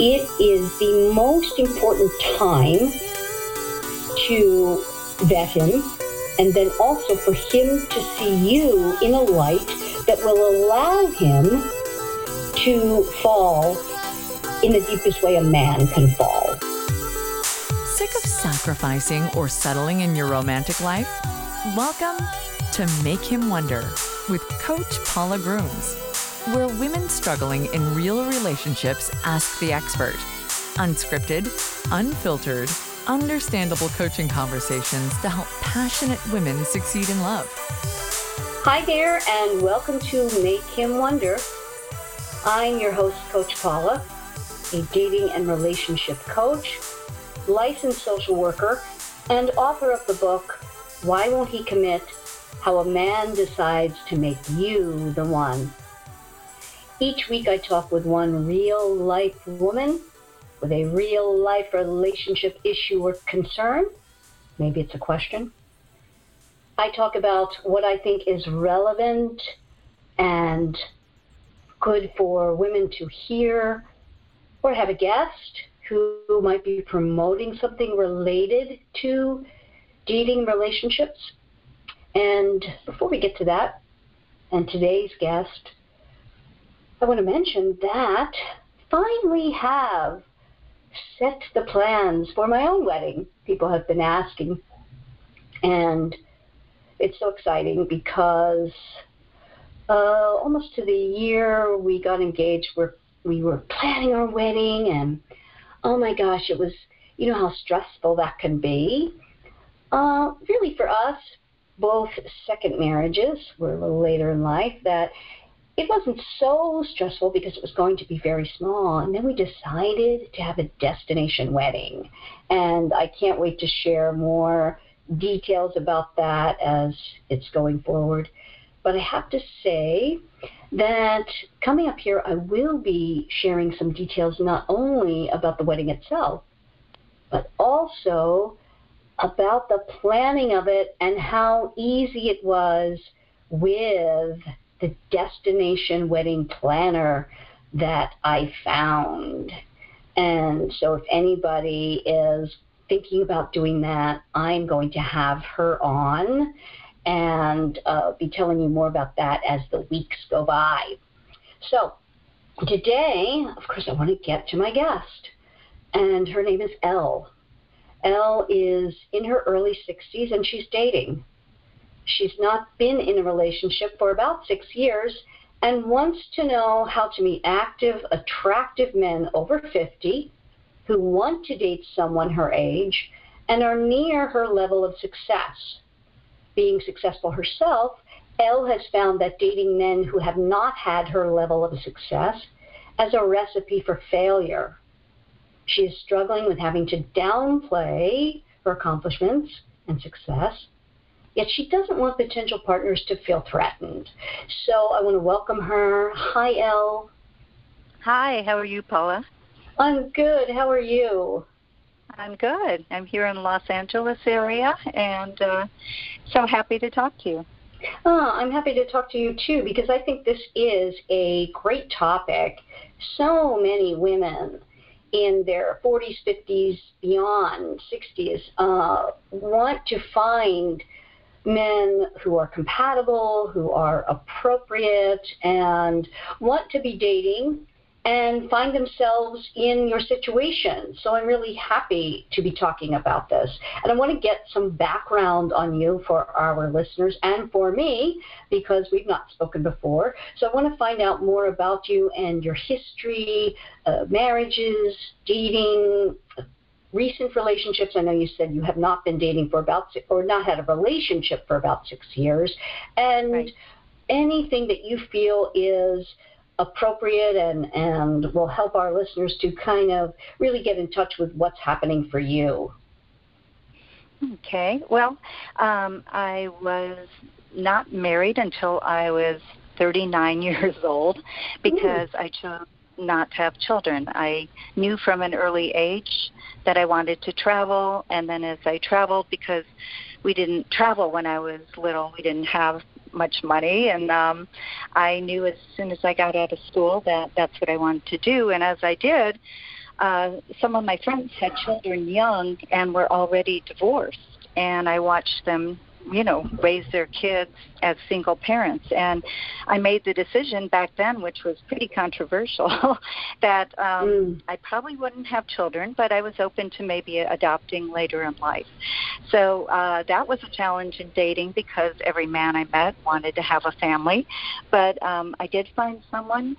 it is the most important time to vet him and then also for him to see you in a light that will allow him to fall in the deepest way a man can fall. Sick of sacrificing or settling in your romantic life? Welcome to Make Him Wonder with Coach Paula Grooms, where women struggling in real relationships ask the expert. Unscripted, unfiltered, understandable coaching conversations to help passionate women succeed in love. Hi there, and welcome to Make Him Wonder. I'm your host, Coach Paula, a dating and relationship coach, licensed social worker, and author of the book, Why Won't He Commit? How a Man Decides to Make You the One. Each week I talk with one real life woman with a real life relationship issue or concern. Maybe it's a question. I talk about what I think is relevant and good for women to hear or have a guest who might be promoting something related to dating relationships. And before we get to that, and today's guest, I want to mention that finally have set the plans for my own wedding. People have been asking. And it's so exciting because uh, almost to the year we got engaged, we're, we were planning our wedding, and oh my gosh, it was, you know how stressful that can be. Uh, really, for us, both second marriages were a little later in life, that it wasn't so stressful because it was going to be very small. And then we decided to have a destination wedding. And I can't wait to share more details about that as it's going forward. But I have to say that coming up here, I will be sharing some details not only about the wedding itself, but also about the planning of it and how easy it was with the destination wedding planner that I found. And so if anybody is thinking about doing that, I'm going to have her on and uh, be telling you more about that as the weeks go by. So today, of course, I want to get to my guest, and her name is Elle. Elle is in her early 60s and she's dating. She's not been in a relationship for about six years and wants to know how to meet active, attractive men over 50 who want to date someone her age and are near her level of success. Being successful herself, Elle has found that dating men who have not had her level of success as a recipe for failure. She is struggling with having to downplay her accomplishments and success yet she doesn't want potential partners to feel threatened. So I want to welcome her. Hi, Elle. Hi, how are you, Paula? I'm good. How are you? I'm good. I'm here in Los Angeles area and uh, so happy to talk to you. Oh, I'm happy to talk to you too because I think this is a great topic. So many women in their 40s, 50s, beyond 60s uh, want to find men who are compatible, who are appropriate, and want to be dating and find themselves in your situation. So I'm really happy to be talking about this. And I want to get some background on you for our listeners and for me because we've not spoken before. So I want to find out more about you and your history, uh, marriages, dating, recent relationships, I know you said you have not been dating for about six, or not had a relationship for about six years, and right. anything that you feel is appropriate and, and will help our listeners to kind of really get in touch with what's happening for you. Okay. Well, um, I was not married until I was 39 years old because Ooh. I chose not to have children. I knew from an early age that I wanted to travel, and then as I traveled, because we didn't travel when I was little, we didn't have much money, and um, I knew as soon as I got out of school that that's what I wanted to do. And as I did, uh, some of my friends had children young and were already divorced, and I watched them you know raise their kids as single parents. And i made the decision back then which was pretty controversial that um mm. i probably wouldn't have children but i was open to maybe adopting later in life. So uh that was a challenge in dating because every man i met wanted to have a family. But um i did find someone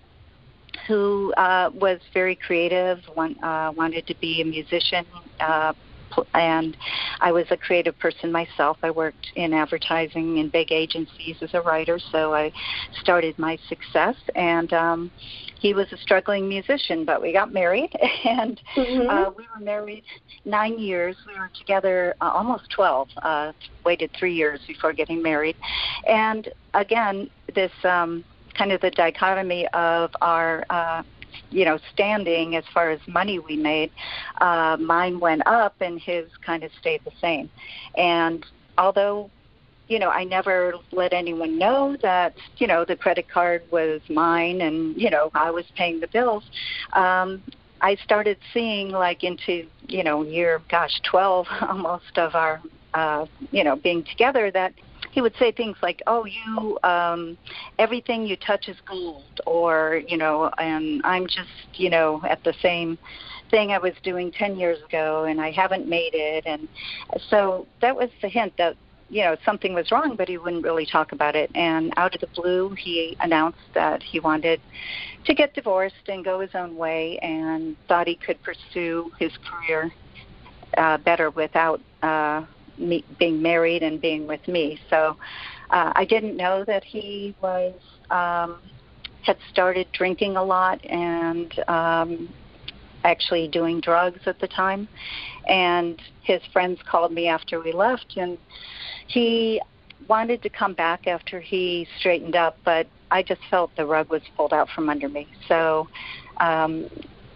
who uh, was very creative, want, uh, wanted to be a musician, uh, and I was a creative person myself. I worked in advertising in big agencies as a writer, so I started my success. And um, he was a struggling musician, but we got married, and mm-hmm. uh, we were married nine years. We were together uh, almost twelve. Uh, waited three years before getting married, and again, this um, kind of the dichotomy of our uh, you know standing as far as money we made uh mine went up and his kind of stayed the same. And although you know i never let anyone know that you know the credit card was mine and you know i was paying the bills um i started seeing like into you know year gosh 12 almost of our uh you know being together that he would say things like, "Oh, you, um, everything you touch is gold," or you know, and I'm just, you know, at the same thing I was doing 10 years ago, and I haven't made it, and so that was the hint that you know something was wrong, but he wouldn't really talk about it. And out of the blue, he announced that he wanted to get divorced and go his own way, and thought he could pursue his career uh, better without. Uh, me, being married and being with me. So uh, I didn't know that he was um, had started drinking a lot and um, actually doing drugs at the time. And his friends called me after we left, and he wanted to come back after he straightened up, but I just felt the rug was pulled out from under me. So um,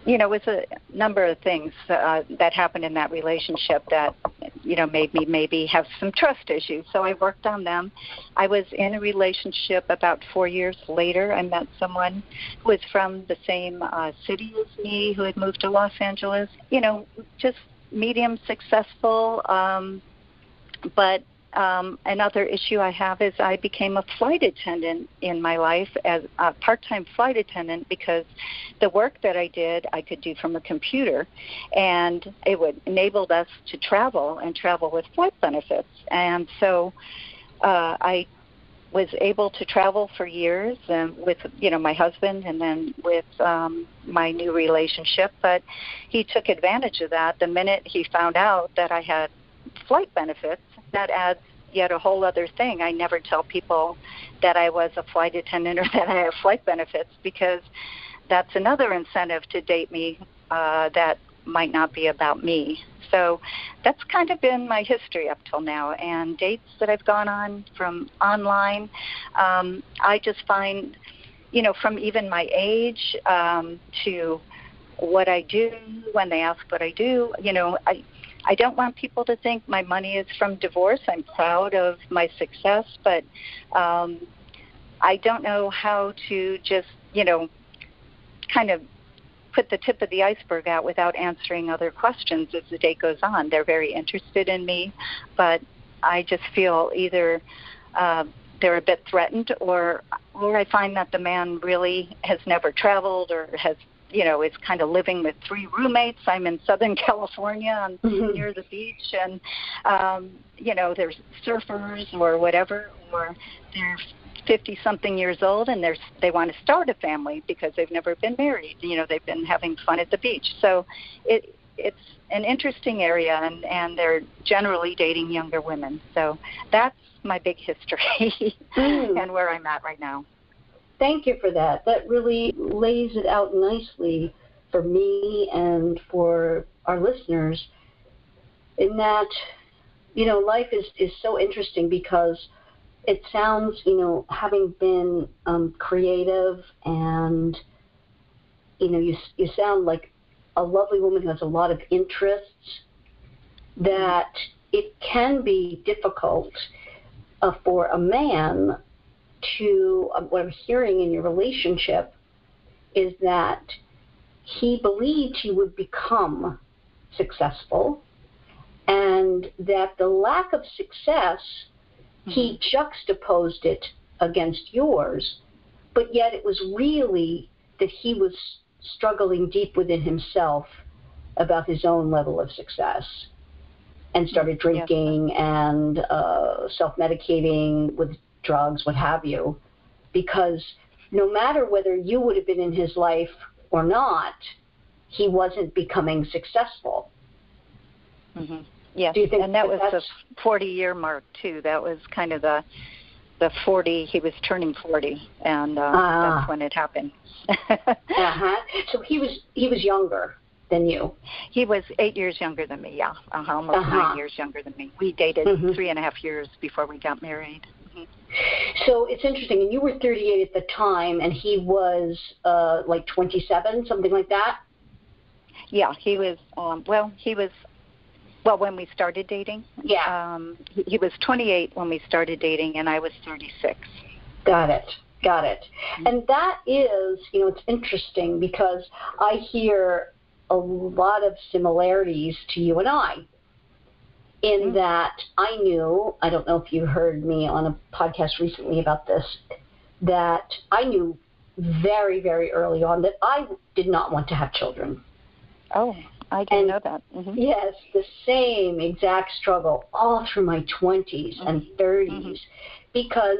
you know, it was a number of things uh, that happened in that relationship that, you know, made me maybe have some trust issues. So I worked on them. I was in a relationship about four years later. I met someone who was from the same uh, city as me, who had moved to Los Angeles. You know, just medium successful, um, but um, another issue I have is I became a flight attendant in my life as a part-time flight attendant because the work that I did I could do from a computer, and it would enabled us to travel and travel with flight benefits. And so uh, I was able to travel for years and with you know my husband and then with um my new relationship but he took advantage of that the minute he found out that I had flight benefits that adds yet a whole other thing. I never tell people that I was a flight attendant or that I have flight benefits because that's another incentive to date me uh, that might not be about me. So that's kind of been my history up till now. And dates that I've gone on from online, um, I just find, you know, from even my age um, to what I do when they ask what I do, you know, I I don't want people to think my money is from divorce. I'm proud of my success, but um, I don't know how to just, you know, kind of put the tip of the iceberg out without answering other questions as the day goes on. They're very interested in me, but I just feel either uh, they're a bit threatened or or I find that the man really has never traveled or has you know, is kind of living with three roommates. I'm in Southern California on, mm-hmm. near the beach, and um, you know, there's surfers or whatever, or they're 50 something years old and they're they want to start a family because they've never been married. You know, they've been having fun at the beach. So it it's an interesting area and and they're generally dating younger women. So that's my big history mm. and where I'm at right now thank you for that. That really lays it out nicely for me and for our listeners in that, you know, life is, is so interesting because it sounds, you know, having been um, creative and, you know, you, you sound like a lovely woman who has a lot of interests, that it can be difficult uh, for a man to uh, what I'm hearing in your relationship is that he believed he would become successful and that the lack of success, mm-hmm. he juxtaposed it against yours, but yet it was really that he was struggling deep within himself about his own level of success and started drinking and uh, self medicating with drugs, what have you, because no matter whether you would have been in his life or not, he wasn't becoming successful. Mm-hmm. Yes, and that, that was the 40 year mark too. That was kind of the the 40. He was turning 40, and uh, uh, that's when it happened. uh huh. So he was he was younger than you. He was eight years younger than me. Yeah, uh-huh, almost uh-huh. nine years younger than me. We dated mm-hmm. three and a half years before we got married. So it's interesting, and you were 38 at the time, and he was uh, like 27, something like that. Yeah, he was. Um, well, he was well, when we started dating, yeah, um, he, he was 28 when we started dating, and I was 36. Got it. Got it. Mm-hmm. And that is, you know, it's interesting because I hear a lot of similarities to you and I. In mm-hmm. that I knew, I don't know if you heard me on a podcast recently about this, that I knew very, very early on that I did not want to have children. Oh. I didn't and know that. Mm-hmm. Yes, the same exact struggle all through my 20s mm-hmm. and 30s mm-hmm. because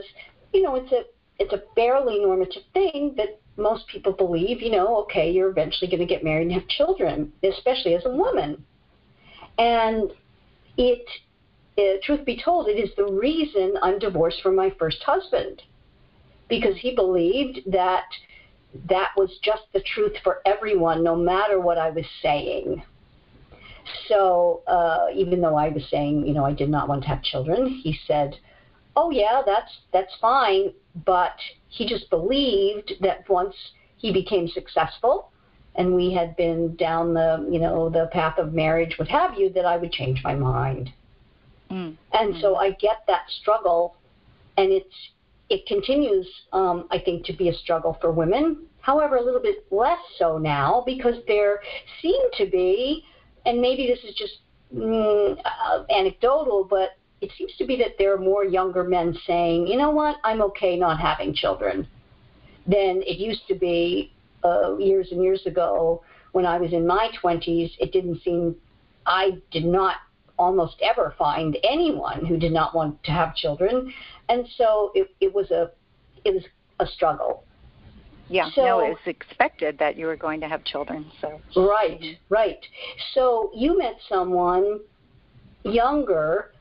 you know it's a it's a fairly normative thing that most people believe, you know, okay, you're eventually going to get married and have children, especially as a woman. And it, it truth be told, it is the reason I'm divorced from my first husband because he believed that that was just the truth for everyone, no matter what I was saying. So uh, even though I was saying, you know, I did not want to have children, he said, "Oh yeah, that's that's fine," but he just believed that once he became successful and we had been down the, you know, the path of marriage, what have you, that I would change my mind. Mm. And mm. so I get that struggle, and it's it continues, um, I think, to be a struggle for women. However, a little bit less so now because there seem to be, and maybe this is just mm, uh, anecdotal, but it seems to be that there are more younger men saying, you know what, I'm okay not having children than it used to be uh, years and years ago when I was in my 20s. It didn't seem, I did not almost ever find anyone who did not want to have children and so it, it was a it was a struggle. Yeah, so, no, it was expected that you were going to have children. So right, right. So you met someone younger.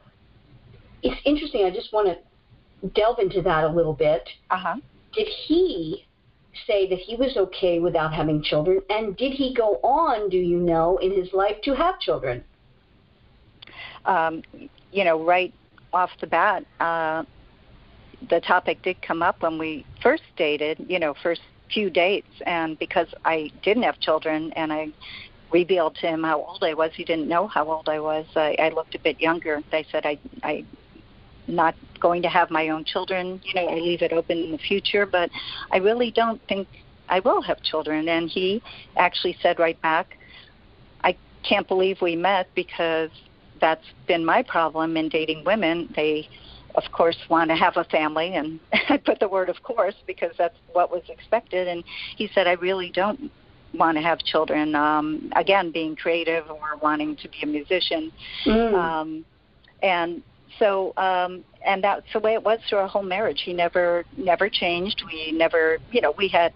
It's interesting. I just want to delve into that a little bit. Uh huh. Did he say that he was okay without having children, and did he go on? Do you know in his life to have children? Um, you know, right off the bat, uh, the topic did come up when we first dated, you know, first few dates, and because I didn't have children and I revealed to him how old I was, he didn't know how old I was. I, I looked a bit younger. I said I I not going to have my own children. You know, I leave it open in the future, but I really don't think I will have children. And he actually said right back, I can't believe we met because that's been my problem in dating women. They of course, want to have a family, and I put the word "of course" because that's what was expected. And he said, "I really don't want to have children." Um, again, being creative or wanting to be a musician, mm. um, and so um, and that's the way it was through our whole marriage. He never never changed. We never, you know, we had.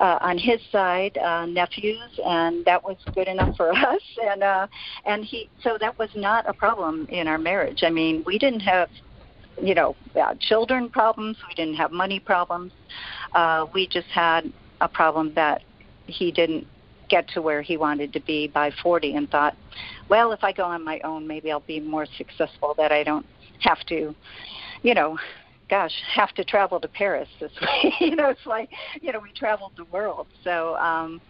Uh, on his side, uh, nephews, and that was good enough for us. And uh, and he, so that was not a problem in our marriage. I mean, we didn't have you know, uh, children problems. We didn't have money problems. Uh, we just had a problem that he didn't get to where he wanted to be by 40 and thought, well, if I go on my own, maybe I'll be more successful, that I don't have to, you know, gosh, have to travel to Paris this way. you know, it's like, you know, we traveled the world. So, um,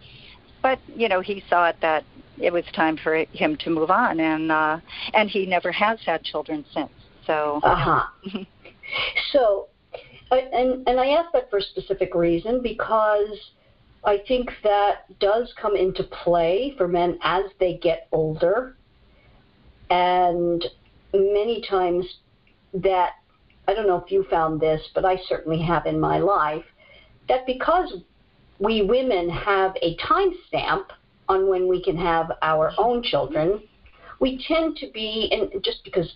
but, you know, he saw it that it was time for him to move on and, uh, and he never has had children since. So. Uh huh. so, and and I ask that for a specific reason because I think that does come into play for men as they get older. And many times that, I don't know if you found this, but I certainly have in my life, that because we women have a time stamp on when we can have our own children, we tend to be, and just because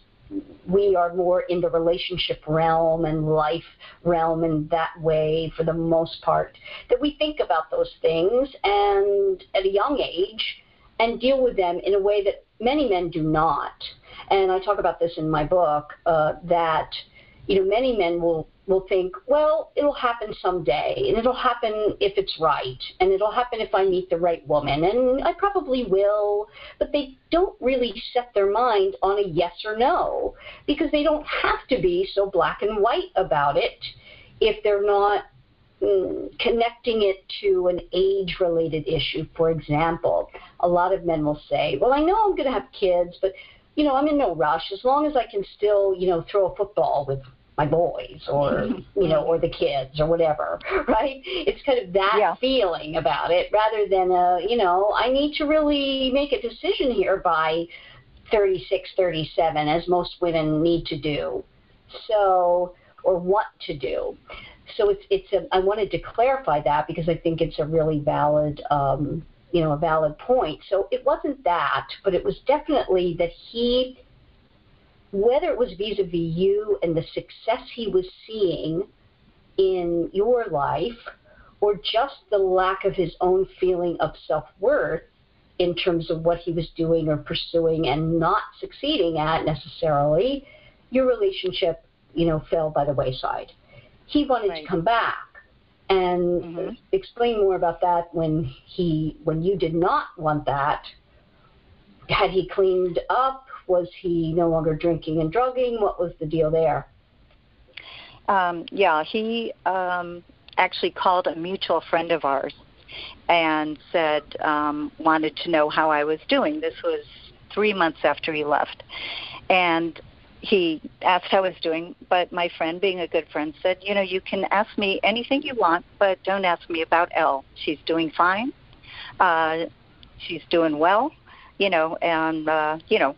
we are more in the relationship realm and life realm in that way for the most part, that we think about those things and at a young age and deal with them in a way that many men do not. And I talk about this in my book uh, that you know many men will will think, well, it'll happen someday, and it'll happen if it's right, and it'll happen if I meet the right woman, and I probably will, but they don't really set their mind on a yes or no because they don't have to be so black and white about it if they're not mm, connecting it to an age related issue. For example, a lot of men will say, well, I know I'm going to have kids, but you know, I'm in no rush as long as I can still, you know, throw a football with my boys or you know or the kids or whatever right? It's kind of that yeah. feeling about it rather than a you know i need to really make a decision here by 36 37 as most women need to do so or want to do. So it's it's a, i wanted to clarify that because i think it's a really valid um you know a valid point. So it wasn't that but it was definitely that he whether it was vis-a-vis you and the success he was seeing in your life or just the lack of his own feeling of self-worth in terms of what he was doing or pursuing and not succeeding at necessarily your relationship you know fell by the wayside he wanted right. to come back and mm-hmm. explain more about that when he when you did not want that had he cleaned up was he no longer drinking and drugging? What was the deal there? Um, yeah, he um, actually called a mutual friend of ours and said um, wanted to know how I was doing. This was three months after he left, and he asked how I was doing. But my friend, being a good friend, said, "You know, you can ask me anything you want, but don't ask me about Elle. She's doing fine. Uh, she's doing well." You know, and uh, you know,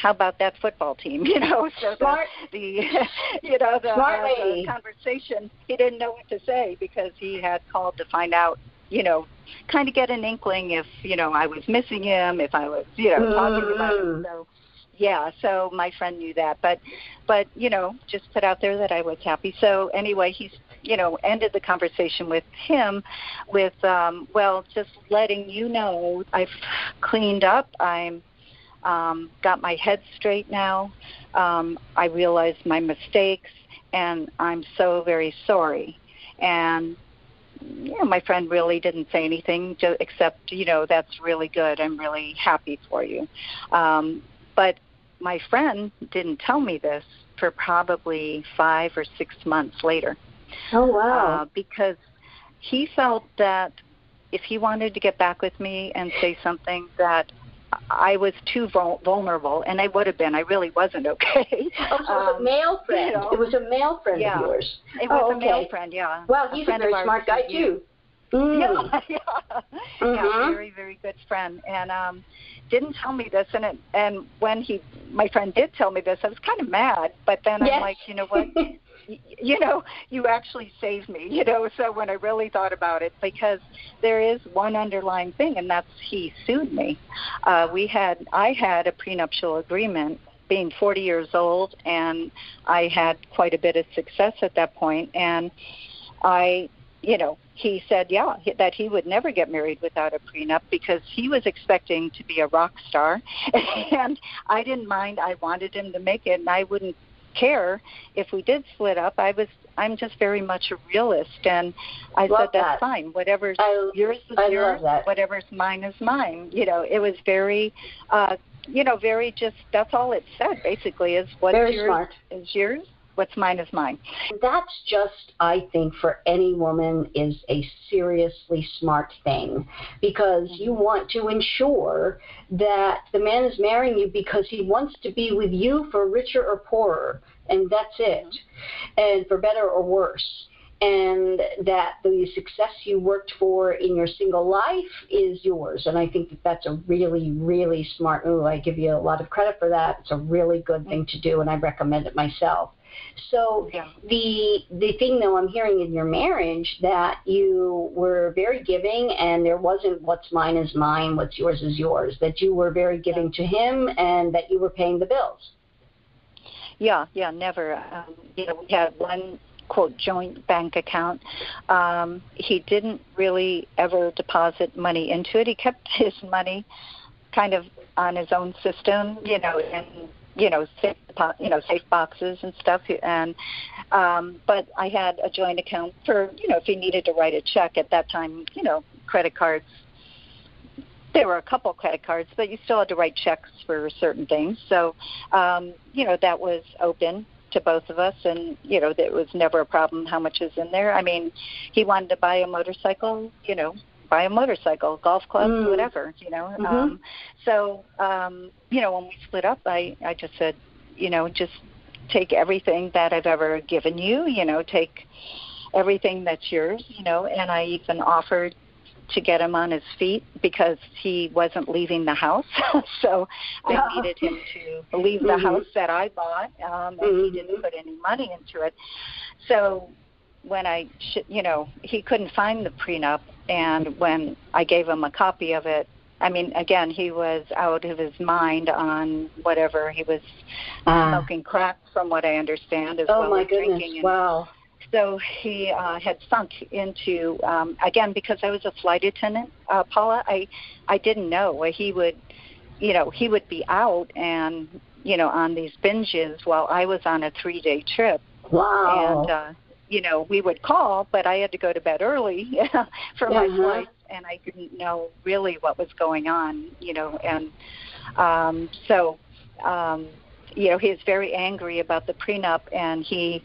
how about that football team? You know, so Smart. the, the you know the, uh, the conversation he didn't know what to say because he had called to find out, you know, kind of get an inkling if you know I was missing him, if I was you know mm-hmm. talking about him. Mm-hmm. So yeah, so my friend knew that, but but you know just put out there that I was happy. So anyway, he's you know ended the conversation with him with um well just letting you know I've cleaned up. I'm um, got my head straight now. Um, I realized my mistakes, and I'm so very sorry. And you know, my friend really didn't say anything to, except, you know, that's really good. I'm really happy for you. Um, but my friend didn't tell me this for probably five or six months later. Oh wow! Uh, because he felt that if he wanted to get back with me and say something that I was too vulnerable, and I would have been. I really wasn't okay. Oh, um, it was a um, male friend. You know, it was a male friend yeah. of yours. It was oh, a male friend. Yeah. Well, he's a, a very smart guy too. Mm. Yeah, yeah, mm-hmm. yeah, very, very good friend, and um, didn't tell me this. And it, and when he, my friend did tell me this, I was kind of mad. But then yes. I'm like, you know what? you know, you actually saved me, you know. So when I really thought about it, because there is one underlying thing, and that's he sued me. Uh, we had, I had a prenuptial agreement being 40 years old, and I had quite a bit of success at that point, and I, you know, he said, yeah, that he would never get married without a prenup because he was expecting to be a rock star, and I didn't mind. I wanted him to make it, and I wouldn't care if we did split up. I was I'm just very much a realist, and I love said that's that. fine. Whatever's I, yours is I yours. Whatever's mine is mine. You know, it was very, uh, you know, very just. That's all it said basically. Is what's very yours smart. is yours. What's mine is mine. That's just, I think, for any woman is a seriously smart thing because you want to ensure that the man is marrying you because he wants to be with you for richer or poorer, and that's it, and for better or worse. and that the success you worked for in your single life is yours. And I think that that's a really, really smart move. I give you a lot of credit for that. It's a really good thing to do, and I recommend it myself. So yeah. the the thing though I'm hearing in your marriage that you were very giving and there wasn't what's mine is mine, what's yours is yours. That you were very giving to him and that you were paying the bills. Yeah, yeah, never. Um, you know, we had one quote joint bank account. Um, he didn't really ever deposit money into it. He kept his money kind of on his own system, you know, and you know safe you know safe boxes and stuff and um but i had a joint account for you know if he needed to write a check at that time you know credit cards there were a couple credit cards but you still had to write checks for certain things. So um you know that was open to both of us and you know it was never a problem how much is in there. I mean he wanted to buy a motorcycle you know buy a motorcycle, golf clubs, mm. whatever, you know. Mm-hmm. Um, so, um, you know, when we split up, I I just said, you know, just take everything that I've ever given you, you know, take everything that's yours, you know, and I even offered to get him on his feet because he wasn't leaving the house. so I needed him to leave the mm-hmm. house that I bought, um, and mm-hmm. he didn't put any money into it. So when I, sh- you know, he couldn't find the prenup, and when I gave him a copy of it, I mean, again, he was out of his mind on whatever he was uh, smoking crack, from what I understand, as oh well my as goodness. drinking. And wow. So he uh, had sunk into um, again because I was a flight attendant, uh, Paula. I I didn't know he would, you know, he would be out and you know on these binges while I was on a three day trip. Wow. And uh, you know, we would call, but I had to go to bed early for my uh-huh. flight, and I didn't know really what was going on, you know, and um, so, um, you know, he was very angry about the prenup, and he,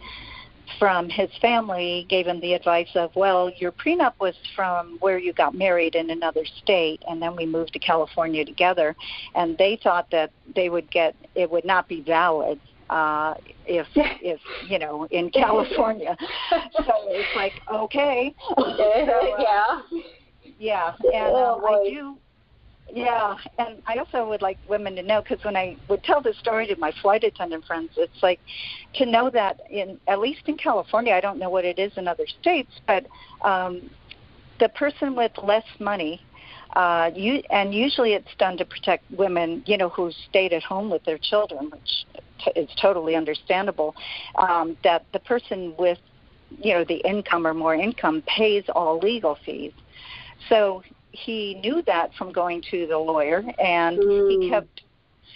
from his family, gave him the advice of, well, your prenup was from where you got married in another state, and then we moved to California together, and they thought that they would get it would not be valid uh, if if you know in California. so it's like okay, so, uh, yeah, yeah, and um, I do. Yeah, and I also would like women to know because when I would tell this story to my flight attendant friends, it's like to know that in at least in California, I don't know what it is in other states, but um, the person with less money uh, you, and usually it's done to protect women, you know, who stayed at home with their children, which t- is totally understandable. Um, that the person with, you know, the income or more income pays all legal fees. So he knew that from going to the lawyer, and mm. he kept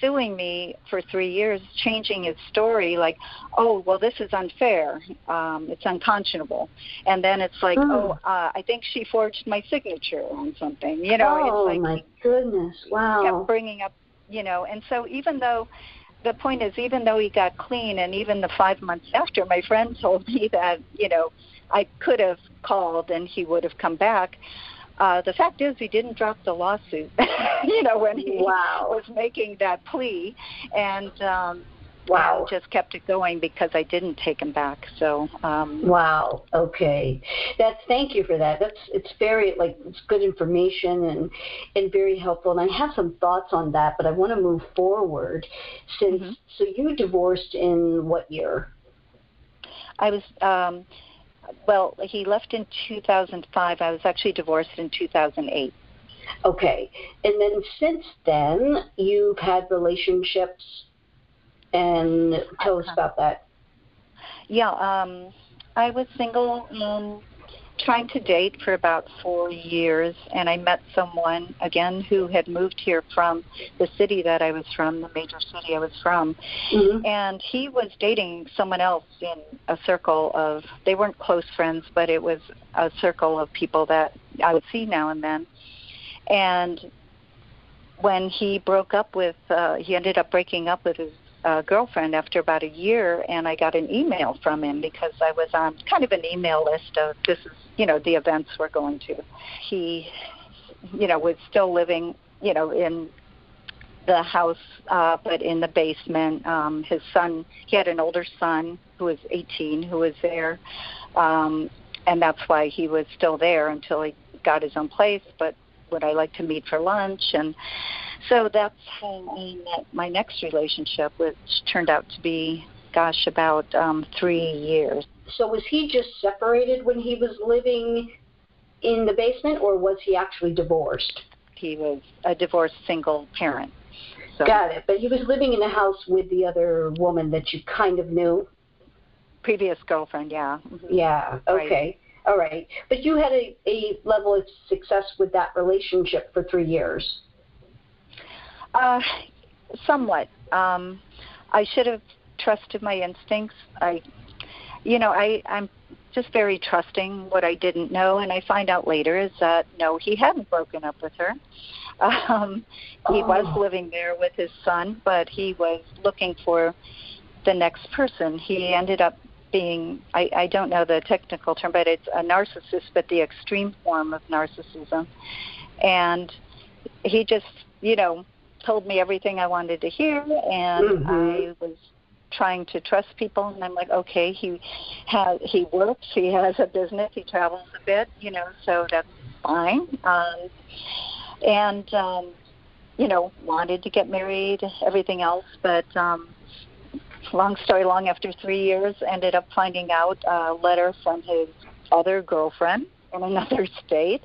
suing me for three years, changing his story like, oh, well, this is unfair. Um, it's unconscionable. And then it's like, oh, oh uh, I think she forged my signature on something. You know, oh, it's like, my goodness. Wow. Kept bringing up, you know, and so even though the point is, even though he got clean, and even the five months after, my friend told me that, you know, I could have called and he would have come back. Uh, the fact is, he didn't drop the lawsuit. you know, when he wow. was making that plea, and um, wow, just kept it going because I didn't take him back. So um, wow, okay, that's thank you for that. That's it's very like it's good information and and very helpful. And I have some thoughts on that, but I want to move forward since mm-hmm. so you divorced in what year? I was. Um, well, he left in 2005. I was actually divorced in 2008. Okay. And then since then, you've had relationships, and tell us about that. Yeah, um, I was single in trying to date for about four years, and I met someone again who had moved here from the city that I was from, the major city I was from, mm-hmm. and he was dating someone else in a circle of. They weren't close friends, but it was a circle of people that I would see now and then, and when he broke up with, uh, he ended up breaking up with his uh, girlfriend after about a year, and I got an email from him because I was on kind of an email list of this is you know the events we're going to. He, you know, was still living you know in the house, uh, but in the basement. Um, his son, he had an older son who was 18, who was there. Um, and that's why he was still there until he got his own place. But would I like to meet for lunch? And so that's how I met my next relationship, which turned out to be, gosh, about um, three years. So was he just separated when he was living in the basement, or was he actually divorced? He was a divorced single parent. So. Got it. But he was living in a house with the other woman that you kind of knew. Previous girlfriend, yeah. Mm-hmm. Yeah. Okay. Right. All right. But you had a, a level of success with that relationship for three years. Uh, somewhat. Um, I should have trusted my instincts. I, you know, I I'm just very trusting what I didn't know, and I find out later is that no, he hadn't broken up with her. Um, he oh. was living there with his son, but he was looking for the next person. He ended up being I, I don't know the technical term, but it's a narcissist, but the extreme form of narcissism. And he just, you know, told me everything I wanted to hear, and mm-hmm. I was trying to trust people and I'm like, okay, he has he works, he has a business, he travels a bit, you know, so that's fine. Um and um you know, wanted to get married, everything else, but um long story long after 3 years ended up finding out a letter from his other girlfriend in another state.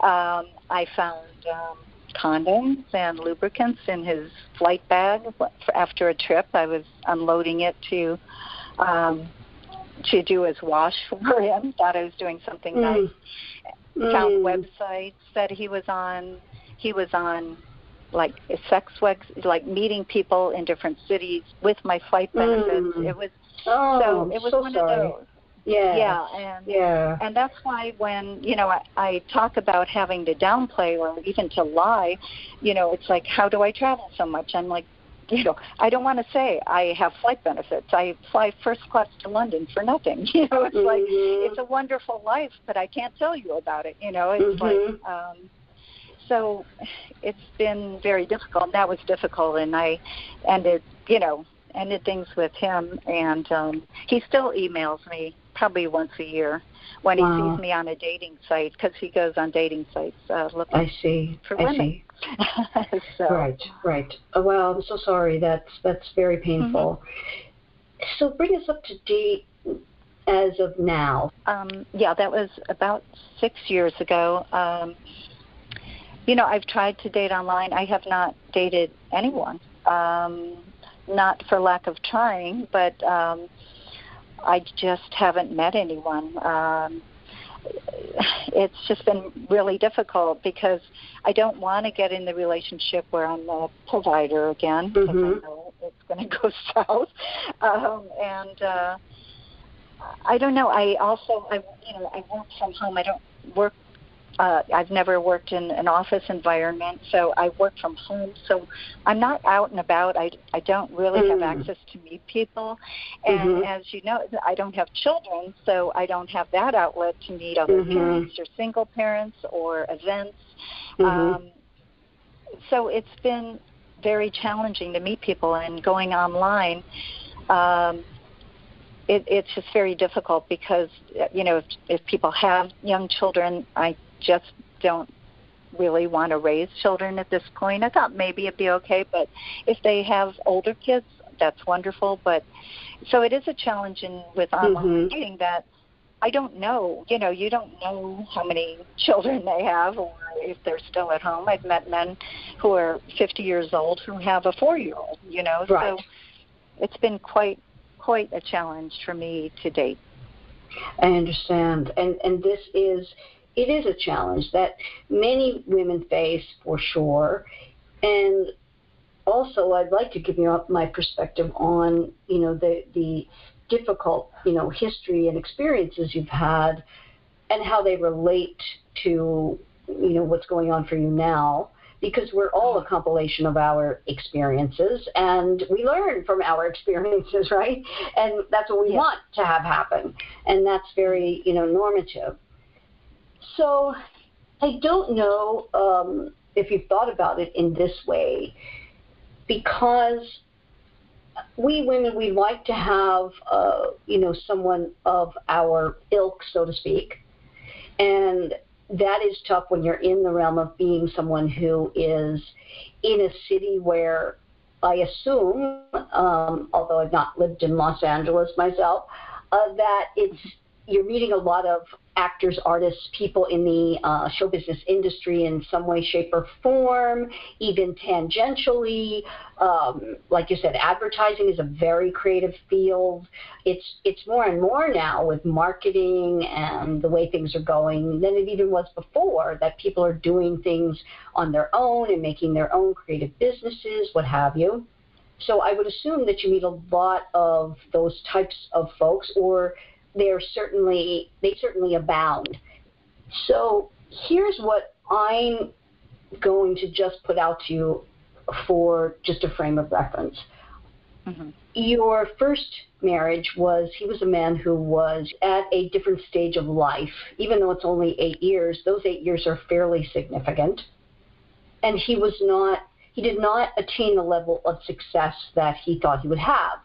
Um I found um condoms and lubricants in his flight bag after a trip. I was unloading it to um, to do his wash for him. Thought I was doing something mm. nice. Found mm. websites that he was on. He was on like sex like meeting people in different cities with my flight benefits. Mm. It was oh, so it was so one sorry. of those. Yeah. Yeah, and yeah. and that's why when you know I, I talk about having to downplay or even to lie, you know, it's like how do I travel so much? I'm like, you know, I don't want to say I have flight benefits. I fly first class to London for nothing. You know, it's mm-hmm. like it's a wonderful life, but I can't tell you about it. You know, it's mm-hmm. like um so it's been very difficult. And that was difficult, and I ended, you know, ended things with him, and um he still emails me probably once a year when wow. he sees me on a dating site because he goes on dating sites uh, looking I see. for I women. See. so. Right, right. Oh, well, I'm so sorry. That's that's very painful. Mm-hmm. So bring us up to date as of now. Um, yeah, that was about six years ago. Um, you know, I've tried to date online. I have not dated anyone. Um, not for lack of trying, but um, I just haven't met anyone. Um, it's just been really difficult because I don't want to get in the relationship where I'm the provider again because mm-hmm. I know it's going to go south. Um, and uh, I don't know. I also, I you know, I work from home. I don't work uh, I've never worked in an office environment, so I work from home. So I'm not out and about. I, I don't really mm. have access to meet people. And mm-hmm. as you know, I don't have children, so I don't have that outlet to meet other mm-hmm. parents or single parents or events. Mm-hmm. Um, so it's been very challenging to meet people, and going online. Um, it, it's just very difficult because you know if, if people have young children, I just don't really want to raise children at this point. I thought maybe it'd be okay, but if they have older kids, that's wonderful. But so it is a challenge in with online mm-hmm. dating that I don't know. You know, you don't know how many children they have or if they're still at home. I've met men who are 50 years old who have a four-year-old. You know, right. so it's been quite quite a challenge for me to date. I understand, and and this is it is a challenge that many women face for sure. And also, I'd like to give you my perspective on, you know, the the difficult, you know, history and experiences you've had, and how they relate to, you know, what's going on for you now. Because we're all a compilation of our experiences, and we learn from our experiences, right? And that's what we yes. want to have happen, and that's very, you know, normative. So I don't know um, if you've thought about it in this way, because we women we like to have uh, you know someone of our ilk, so to speak, and that is tough when you're in the realm of being someone who is in a city where I assume, um, although I've not lived in Los Angeles myself, uh, that it's you're meeting a lot of actors, artists, people in the uh, show business industry in some way, shape, or form, even tangentially. Um, like you said, advertising is a very creative field. It's it's more and more now with marketing and the way things are going than it even was before. That people are doing things on their own and making their own creative businesses, what have you. So I would assume that you meet a lot of those types of folks, or they're certainly they certainly abound. So here's what I'm going to just put out to you for just a frame of reference. Mm-hmm. Your first marriage was he was a man who was at a different stage of life. Even though it's only eight years, those eight years are fairly significant. And he was not he did not attain the level of success that he thought he would have.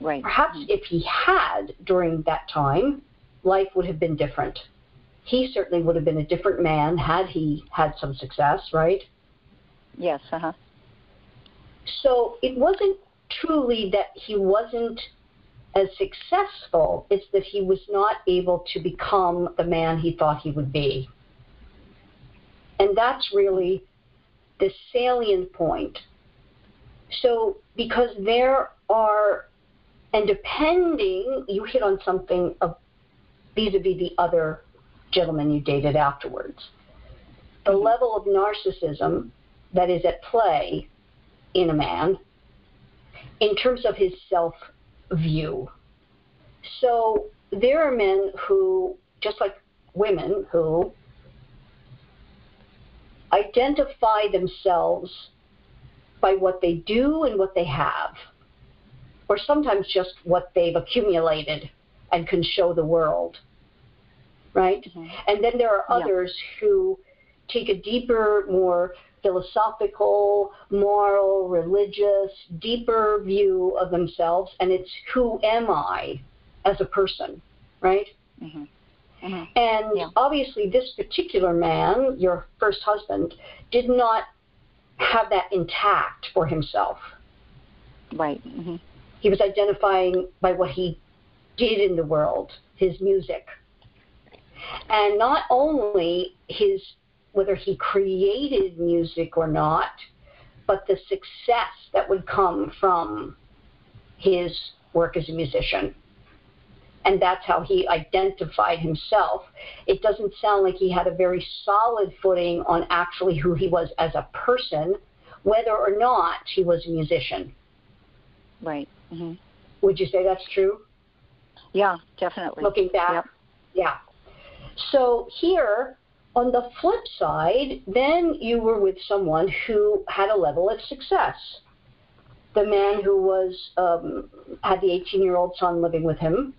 Right. Perhaps mm-hmm. if he had during that time, life would have been different. He certainly would have been a different man had he had some success, right? Yes, uh huh. So it wasn't truly that he wasn't as successful, it's that he was not able to become the man he thought he would be. And that's really the salient point. So, because there are and depending, you hit on something of vis-a-vis the other gentleman you dated afterwards. The mm-hmm. level of narcissism that is at play in a man in terms of his self view. So there are men who, just like women, who identify themselves by what they do and what they have or sometimes just what they've accumulated and can show the world. Right? Mm-hmm. And then there are others yeah. who take a deeper, more philosophical, moral, religious, deeper view of themselves, and it's who am I as a person, right? Mm-hmm. Mm-hmm. And yeah. obviously, this particular man, your first husband, did not have that intact for himself. Right. Mm-hmm. He was identifying by what he did in the world, his music. And not only his whether he created music or not, but the success that would come from his work as a musician. And that's how he identified himself. It doesn't sound like he had a very solid footing on actually who he was as a person, whether or not he was a musician. Right. Mm-hmm. Would you say that's true? Yeah, definitely. Looking back, yep. yeah. So here, on the flip side, then you were with someone who had a level of success. The man who was um, had the 18-year-old son living with him,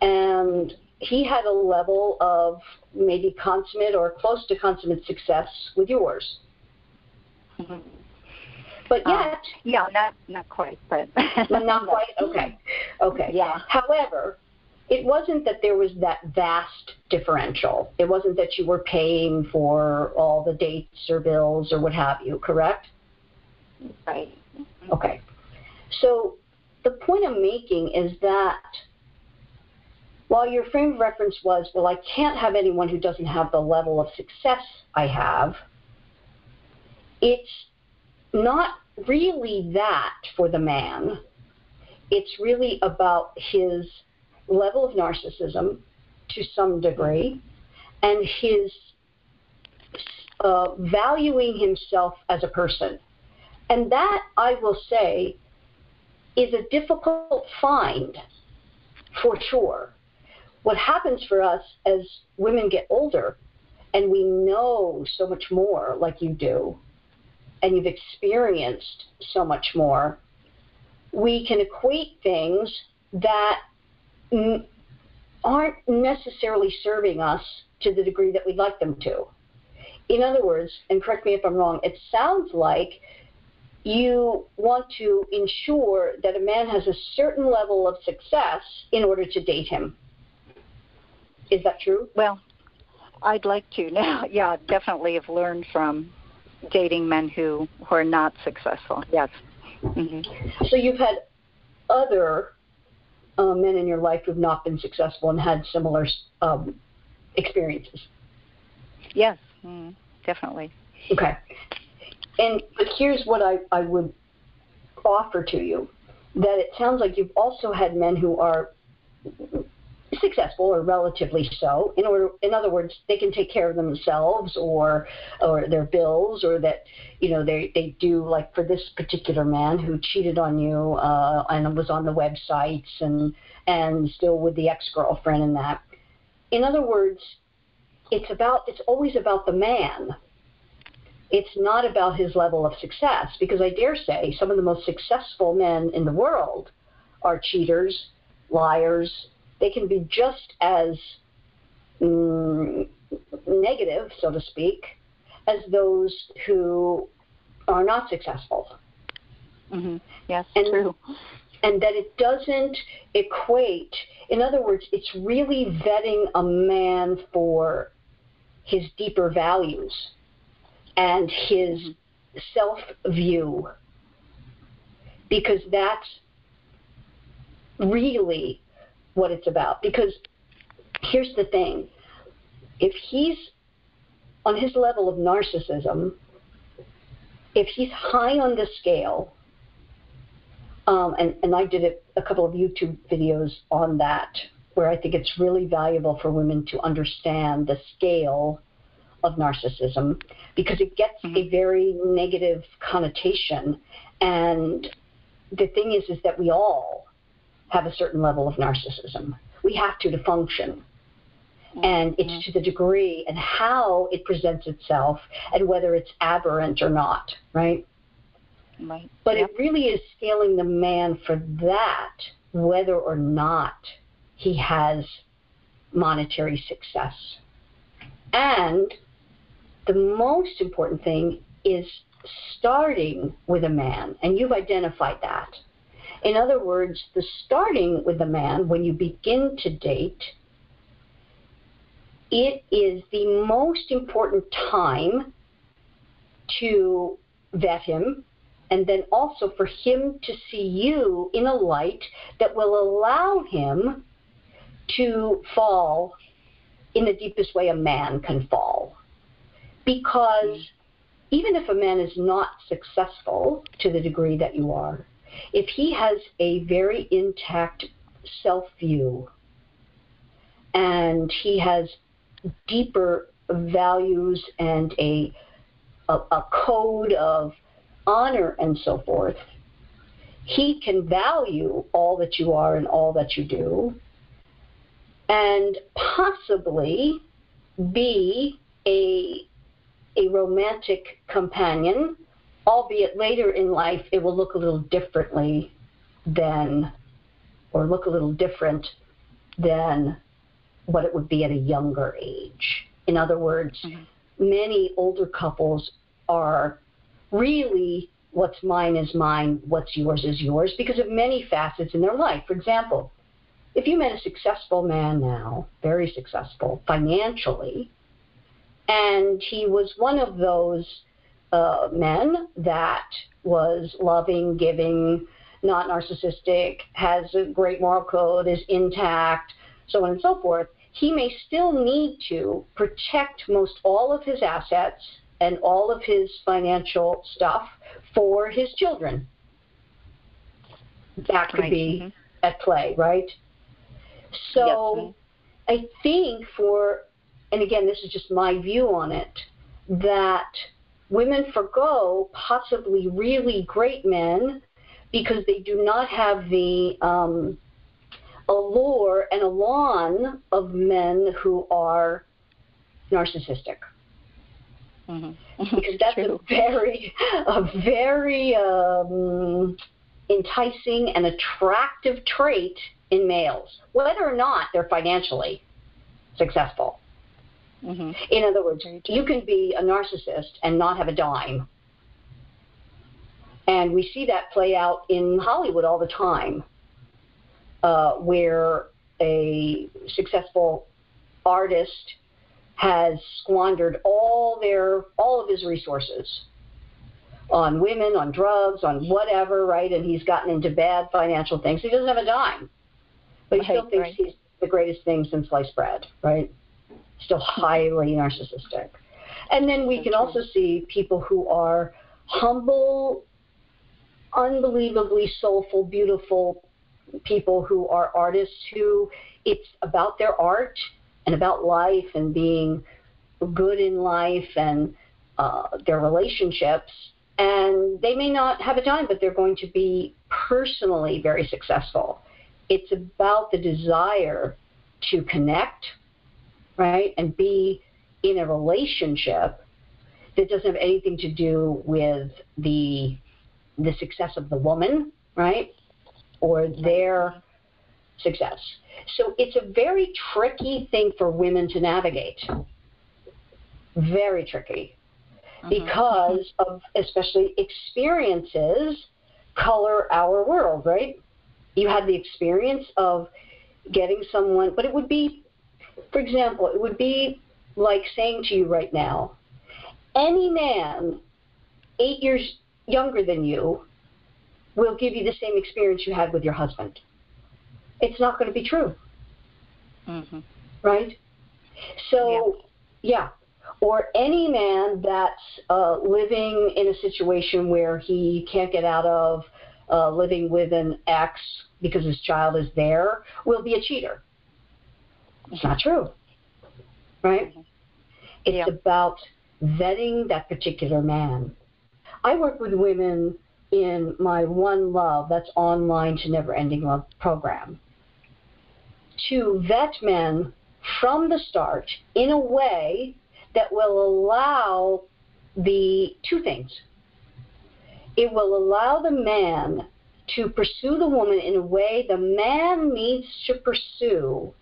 and he had a level of maybe consummate or close to consummate success with yours. Mm-hmm. But um, yet, yeah, not not quite, but not quite. Okay, okay. Yeah. However, it wasn't that there was that vast differential. It wasn't that you were paying for all the dates or bills or what have you. Correct? Right. Okay. So the point I'm making is that while your frame of reference was, well, I can't have anyone who doesn't have the level of success I have, it's not really that for the man. It's really about his level of narcissism to some degree and his uh, valuing himself as a person. And that, I will say, is a difficult find for sure. What happens for us as women get older and we know so much more, like you do, and you've experienced so much more, we can equate things that n- aren't necessarily serving us to the degree that we'd like them to. In other words, and correct me if I'm wrong, it sounds like you want to ensure that a man has a certain level of success in order to date him. Is that true? Well, I'd like to now. Yeah, definitely have learned from dating men who, who are not successful. Yes. Mm-hmm. So you've had other uh, men in your life who've not been successful and had similar um, experiences. Yes, mm, definitely. Okay. And but here's what I, I would offer to you that it sounds like you've also had men who are successful or relatively so. In order in other words they can take care of themselves or or their bills or that you know they they do like for this particular man who cheated on you uh and was on the websites and and still with the ex-girlfriend and that. In other words it's about it's always about the man. It's not about his level of success because i dare say some of the most successful men in the world are cheaters liars they can be just as mm, negative, so to speak, as those who are not successful. Mm-hmm. Yes, and, true. And that it doesn't equate. In other words, it's really vetting a man for his deeper values and his mm-hmm. self view. Because that's really what it's about. Because here's the thing if he's on his level of narcissism, if he's high on the scale, um, and, and I did a, a couple of YouTube videos on that, where I think it's really valuable for women to understand the scale of narcissism because it gets mm-hmm. a very negative connotation. And the thing is, is that we all have a certain level of narcissism. We have to to function. And it's mm-hmm. to the degree and how it presents itself and whether it's aberrant or not, right? Right. But yep. it really is scaling the man for that, whether or not he has monetary success. And the most important thing is starting with a man, and you've identified that. In other words, the starting with a man, when you begin to date, it is the most important time to vet him and then also for him to see you in a light that will allow him to fall in the deepest way a man can fall. Because even if a man is not successful to the degree that you are, if he has a very intact self view and he has deeper values and a, a, a code of honor and so forth, he can value all that you are and all that you do and possibly be a, a romantic companion albeit later in life it will look a little differently than, or look a little different than what it would be at a younger age. In other words, mm-hmm. many older couples are really what's mine is mine, what's yours is yours, because of many facets in their life. For example, if you met a successful man now, very successful financially, and he was one of those uh, men that was loving, giving, not narcissistic, has a great moral code, is intact, so on and so forth, he may still need to protect most all of his assets and all of his financial stuff for his children. That could right. be mm-hmm. at play, right? So yes. I think for, and again, this is just my view on it, that women forego possibly really great men because they do not have the um, allure and elan of men who are narcissistic. Mm-hmm. because that's True. a very, a very um, enticing and attractive trait in males, whether or not they're financially successful. Mm-hmm. In other words, you can be a narcissist and not have a dime. And we see that play out in Hollywood all the time, uh, where a successful artist has squandered all their all of his resources on women, on drugs, on whatever, right? And he's gotten into bad financial things. He doesn't have a dime, but he still thinks right. he's the greatest thing since sliced bread, right? Still highly narcissistic. And then we can also see people who are humble, unbelievably soulful, beautiful people who are artists who it's about their art and about life and being good in life and uh, their relationships. And they may not have a time, but they're going to be personally very successful. It's about the desire to connect, right, and be in a relationship that doesn't have anything to do with the the success of the woman, right, or their success. So it's a very tricky thing for women to navigate. Very tricky. Uh-huh. Because of especially experiences color our world, right? You had the experience of getting someone, but it would be, for example, it would be like saying to you right now, any man eight years younger than you will give you the same experience you had with your husband it's not going to be true. Mm-hmm. Right? So, yeah. yeah. Or any man that's uh, living in a situation where he can't get out of uh, living with an ex because his child is there will be a cheater. It's not true. Right? Mm-hmm. It's yeah. about vetting that particular man. I work with women in my One Love, that's online to Never Ending Love program to vet men from the start in a way that will allow the two things. It will allow the man to pursue the woman in a way the man needs to pursue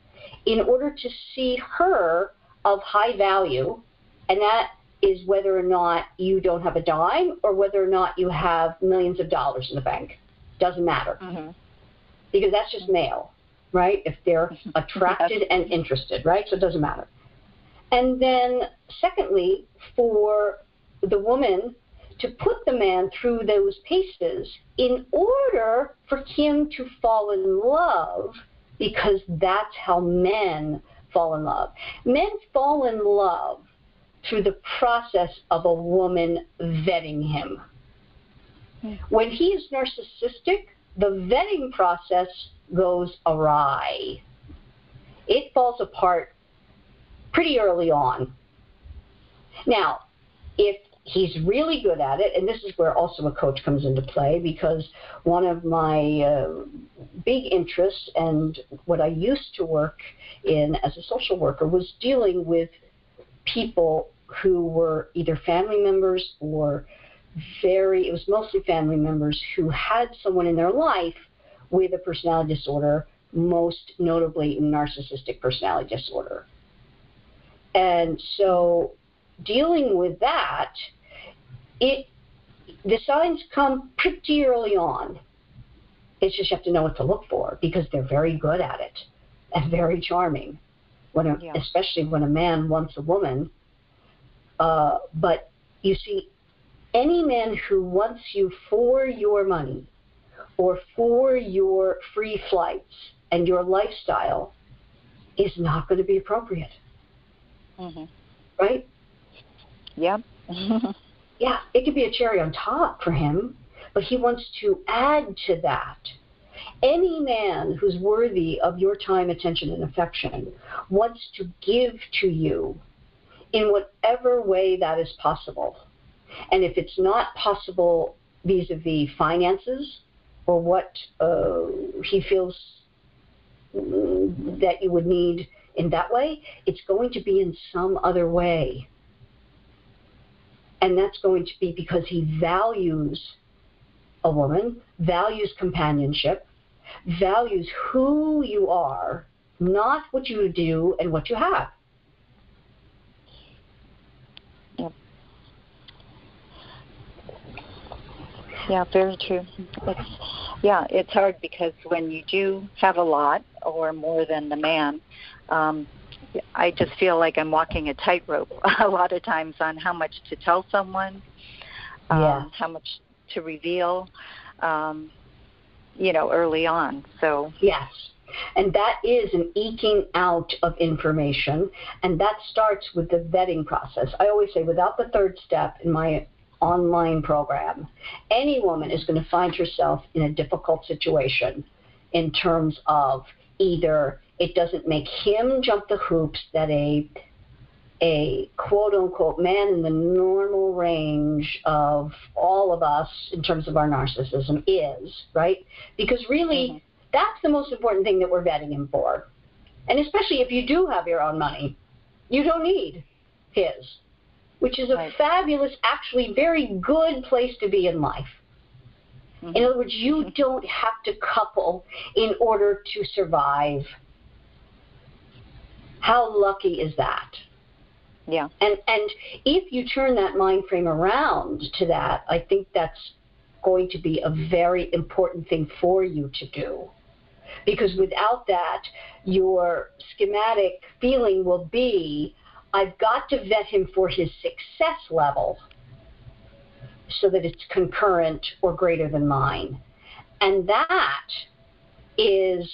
in order to see her of high value, and that is whether or not you don't have a dime or whether or not you have millions of dollars in the bank. Doesn't matter. Mm-hmm. Because that's just male right? If they're attracted and interested, right? So it doesn't matter. And then, secondly, for the woman to put the man through those paces in order for him to fall in love, because that's how men fall in love. Men fall in love through the process of a woman vetting him. Hmm. When he is narcissistic, the vetting process goes awry. It falls apart pretty early on. Now, if he's really good at it, and this is where also a coach comes into play because one of my uh, big interests and what I used to work in as a social worker was dealing with people who were either family members or very, it was mostly family members who had someone in their life with a personality disorder, most notably narcissistic personality disorder. And so dealing with that, it the signs come pretty early on. It's just you have to know what to look for because they're very good at it and very charming. When a, yeah. especially when a man wants a woman. Uh, but you see, any man who wants you for your money or for your free flights and your lifestyle is not going to be appropriate. Mm-hmm. Right? Yep. yeah, it could be a cherry on top for him, but he wants to add to that. Any man who's worthy of your time, attention, and affection wants to give to you in whatever way that is possible. And if it's not possible vis a vis finances, or what uh, he feels that you would need in that way, it's going to be in some other way. And that's going to be because he values a woman, values companionship, values who you are, not what you do and what you have. Yeah, very true. It's yeah, it's hard because when you do have a lot or more than the man, um, I just feel like I'm walking a tightrope a lot of times on how much to tell someone, um, how much to reveal, um, you know, early on. So yes, and that is an eking out of information, and that starts with the vetting process. I always say, without the third step in my online program, any woman is going to find herself in a difficult situation in terms of either it doesn't make him jump the hoops that a a quote unquote man in the normal range of all of us in terms of our narcissism is, right? Because really, mm-hmm. that's the most important thing that we're vetting him for. And especially if you do have your own money, you don't need his which is a right. fabulous, actually very good place to be in life. Mm-hmm. In other words, you don't have to couple in order to survive. How lucky is that? Yeah. And and if you turn that mind frame around to that, I think that's going to be a very important thing for you to do. Because without that, your schematic feeling will be I've got to vet him for his success level so that it's concurrent or greater than mine. And that is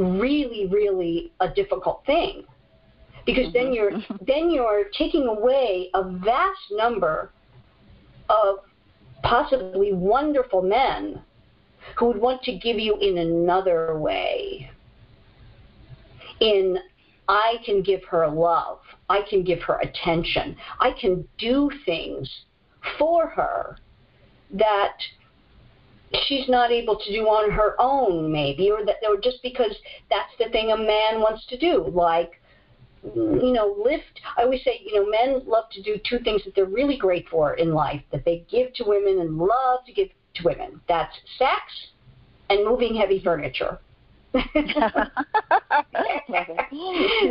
really, really a difficult thing. Because mm-hmm. then you're then you're taking away a vast number of possibly wonderful men who would want to give you in another way. In I can give her love. I can give her attention. I can do things for her that she's not able to do on her own, maybe, or that or just because that's the thing a man wants to do, like you know, lift. I always say, you know, men love to do two things that they're really great for in life that they give to women and love to give to women. That's sex and moving heavy furniture.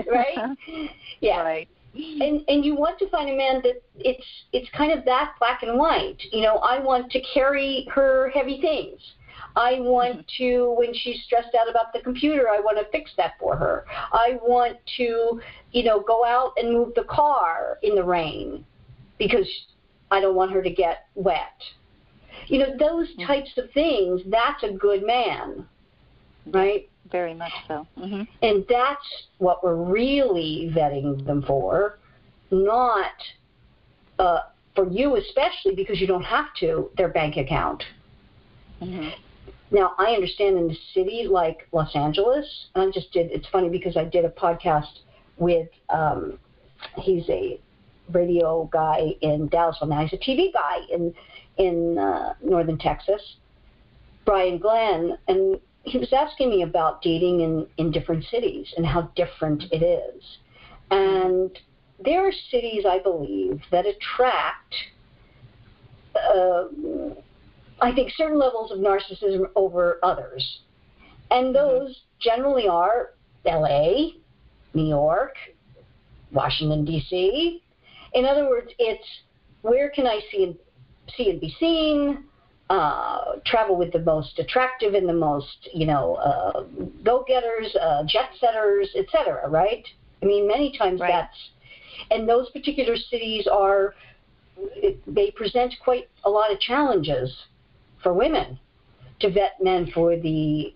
right? Yeah. Right. And and you want to find a man that it's it's kind of that black and white. You know, I want to carry her heavy things. I want mm-hmm. to, when she's stressed out about the computer, I want to fix that for her. I want to, you know, go out and move the car in the rain because I don't want her to get wet. You know, those mm-hmm. types of things, that's a good man right? Very much so. Mm-hmm. And that's what we're really vetting them for, not uh, for you especially because you don't have to their bank account. Mm-hmm. Now I understand in a city like Los Angeles, I just did. It's funny because I did a podcast with. Um, he's a radio guy in Dallas. Well, now he's a TV guy in in uh, northern Texas. Brian Glenn, and he was asking me about dating in, in different cities and how different it is. And there are cities, I believe, that attract, uh, I think, certain levels of narcissism over others. And mm-hmm. those mm-hmm. generally are LA, New York, Washington, D.C. In other words, it's where can I see and, see and be seen? Uh, travel with the most attractive and the most, you know, uh, go-getters, uh, jet setters, etc. Right? I mean, many times right. that's, and those particular cities are, they present quite a lot of challenges for women to vet men for the,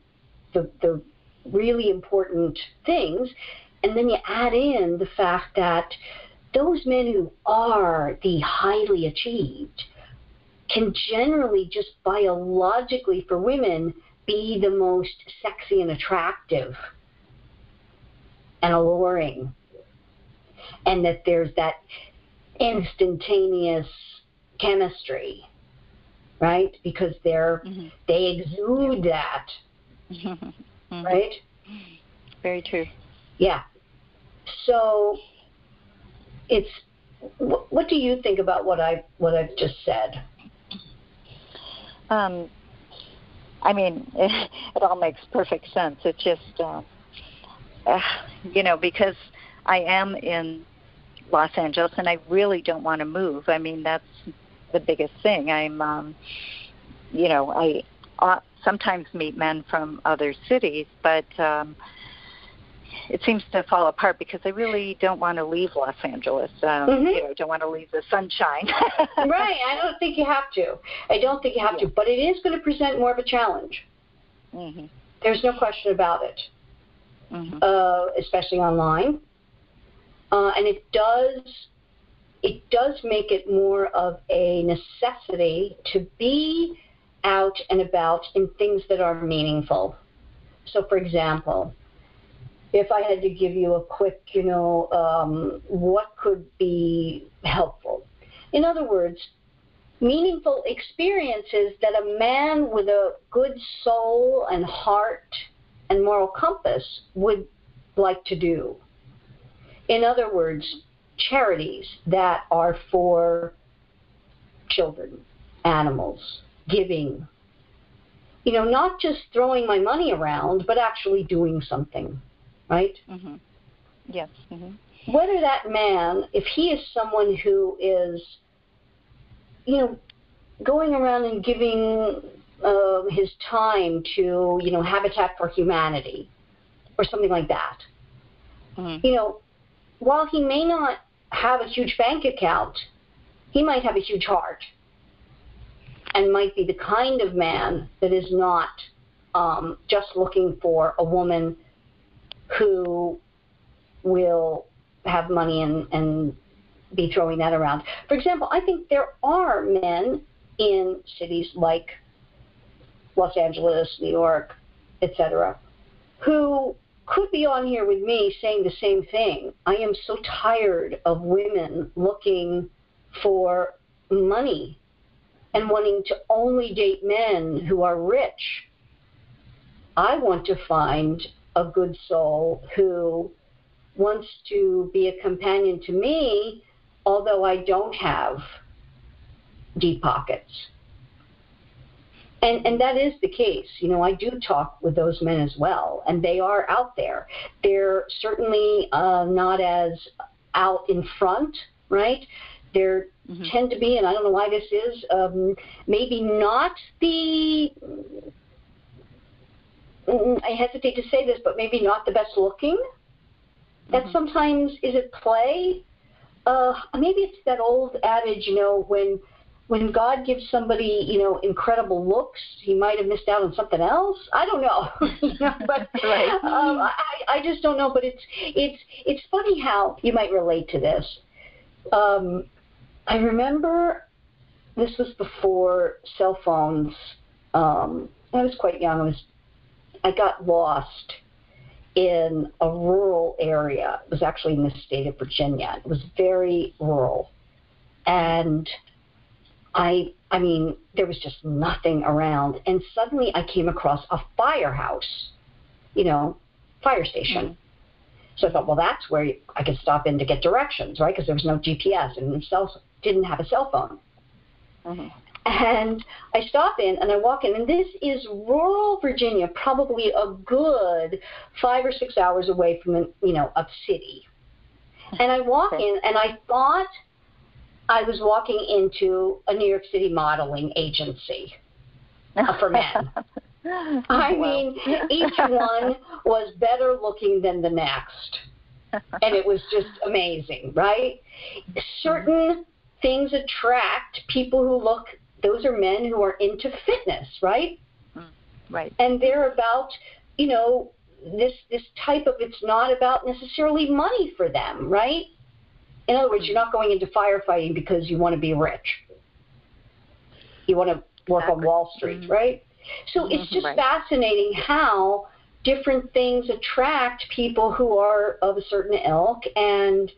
the, the really important things, and then you add in the fact that those men who are the highly achieved can generally just biologically for women be the most sexy and attractive and alluring. And that there's that instantaneous chemistry, right? Because they're mm-hmm. they exude that. Mm-hmm. Right? Very true. Yeah. So it's what do you think about what I what I've just said? Um, I mean, it, it all makes perfect sense. It's just, uh, uh, you know, because I am in Los Angeles and I really don't want to move. I mean, that's the biggest thing. I'm, um, you know, I uh, sometimes meet men from other cities, but um, it seems to fall apart because they really don't want to leave Los Angeles. Um, mm-hmm. You know, don't want to leave the sunshine. right. I don't think you have to. I don't think you have yeah. to, but it is going to present more of a challenge. Mm-hmm. There's no question about it, mm-hmm. uh, especially online. Uh, and it does it does make it more of a necessity to be out and about in things that are meaningful. So, for example, if I had to give you a quick, you know, um, what could be helpful? In other words, meaningful experiences that a man with a good soul and heart and moral compass would like to do. In other words, charities that are for children, animals, giving. You know, not just throwing my money around, but actually doing something, right? Mm-hmm. Yes. Mm-hmm. Whether that man, if he is someone who is, you know, going around and giving uh, his time to, you know, Habitat for Humanity or something like that, mm-hmm. you know, while he may not have a huge bank account, he might have a huge heart and might be the kind of man that is not um, just looking for a woman who will have money and, and be throwing that around. For example, I think there are men in cities like Los Angeles, New York, etc., who could be on here with me saying the same thing. I am so tired of women looking for money and wanting to only date men who are rich. I want to find a good soul who wants to be a companion to me, although I don't have deep pockets. And and that is the case. You know i do talk with those men as well and they are out there. They're certainly uh, not as out in front right? There mm-hmm. tend to be and i don't know why this is um, maybe not the i hesitate to say this but maybe not the best looking that mm-hmm. sometimes is at play uh, maybe it's that old adage you know when when God gives somebody, you know, incredible looks, he might have missed out on something else. I don't know, but right. um, I, I just don't know. But it's it's it's funny how you might relate to this. Um, I remember this was before cell phones. Um, I was quite young. I was I got lost in a rural area. It was actually in the state of Virginia. It was very rural, and I I mean, there was just nothing around. And suddenly I came across a firehouse, you know, fire station. Mm-hmm. So I thought, well, that's where I could stop in to get directions, right? Because there was no GPS and cell, didn't have a cell phone. Mm-hmm. And I stop in and I walk in, and this is rural Virginia, probably a good five or six hours away from, you know, a city. And I walk in, and I thought I was walking into a New York City modeling agency for men. I mean, each one was better looking than the next. And it was just amazing, right? Mm-hmm. Certain things attract people who look, those are men who are into fitness, right? Mm, right. And they're about, you know, this this type of it's not about necessarily money for them, right? In other words, you're not going into firefighting because you want to be rich. You want to work exactly. on Wall Street, mm-hmm. right? So mm-hmm. it's just right. fascinating how different things attract people who are of a certain ilk. And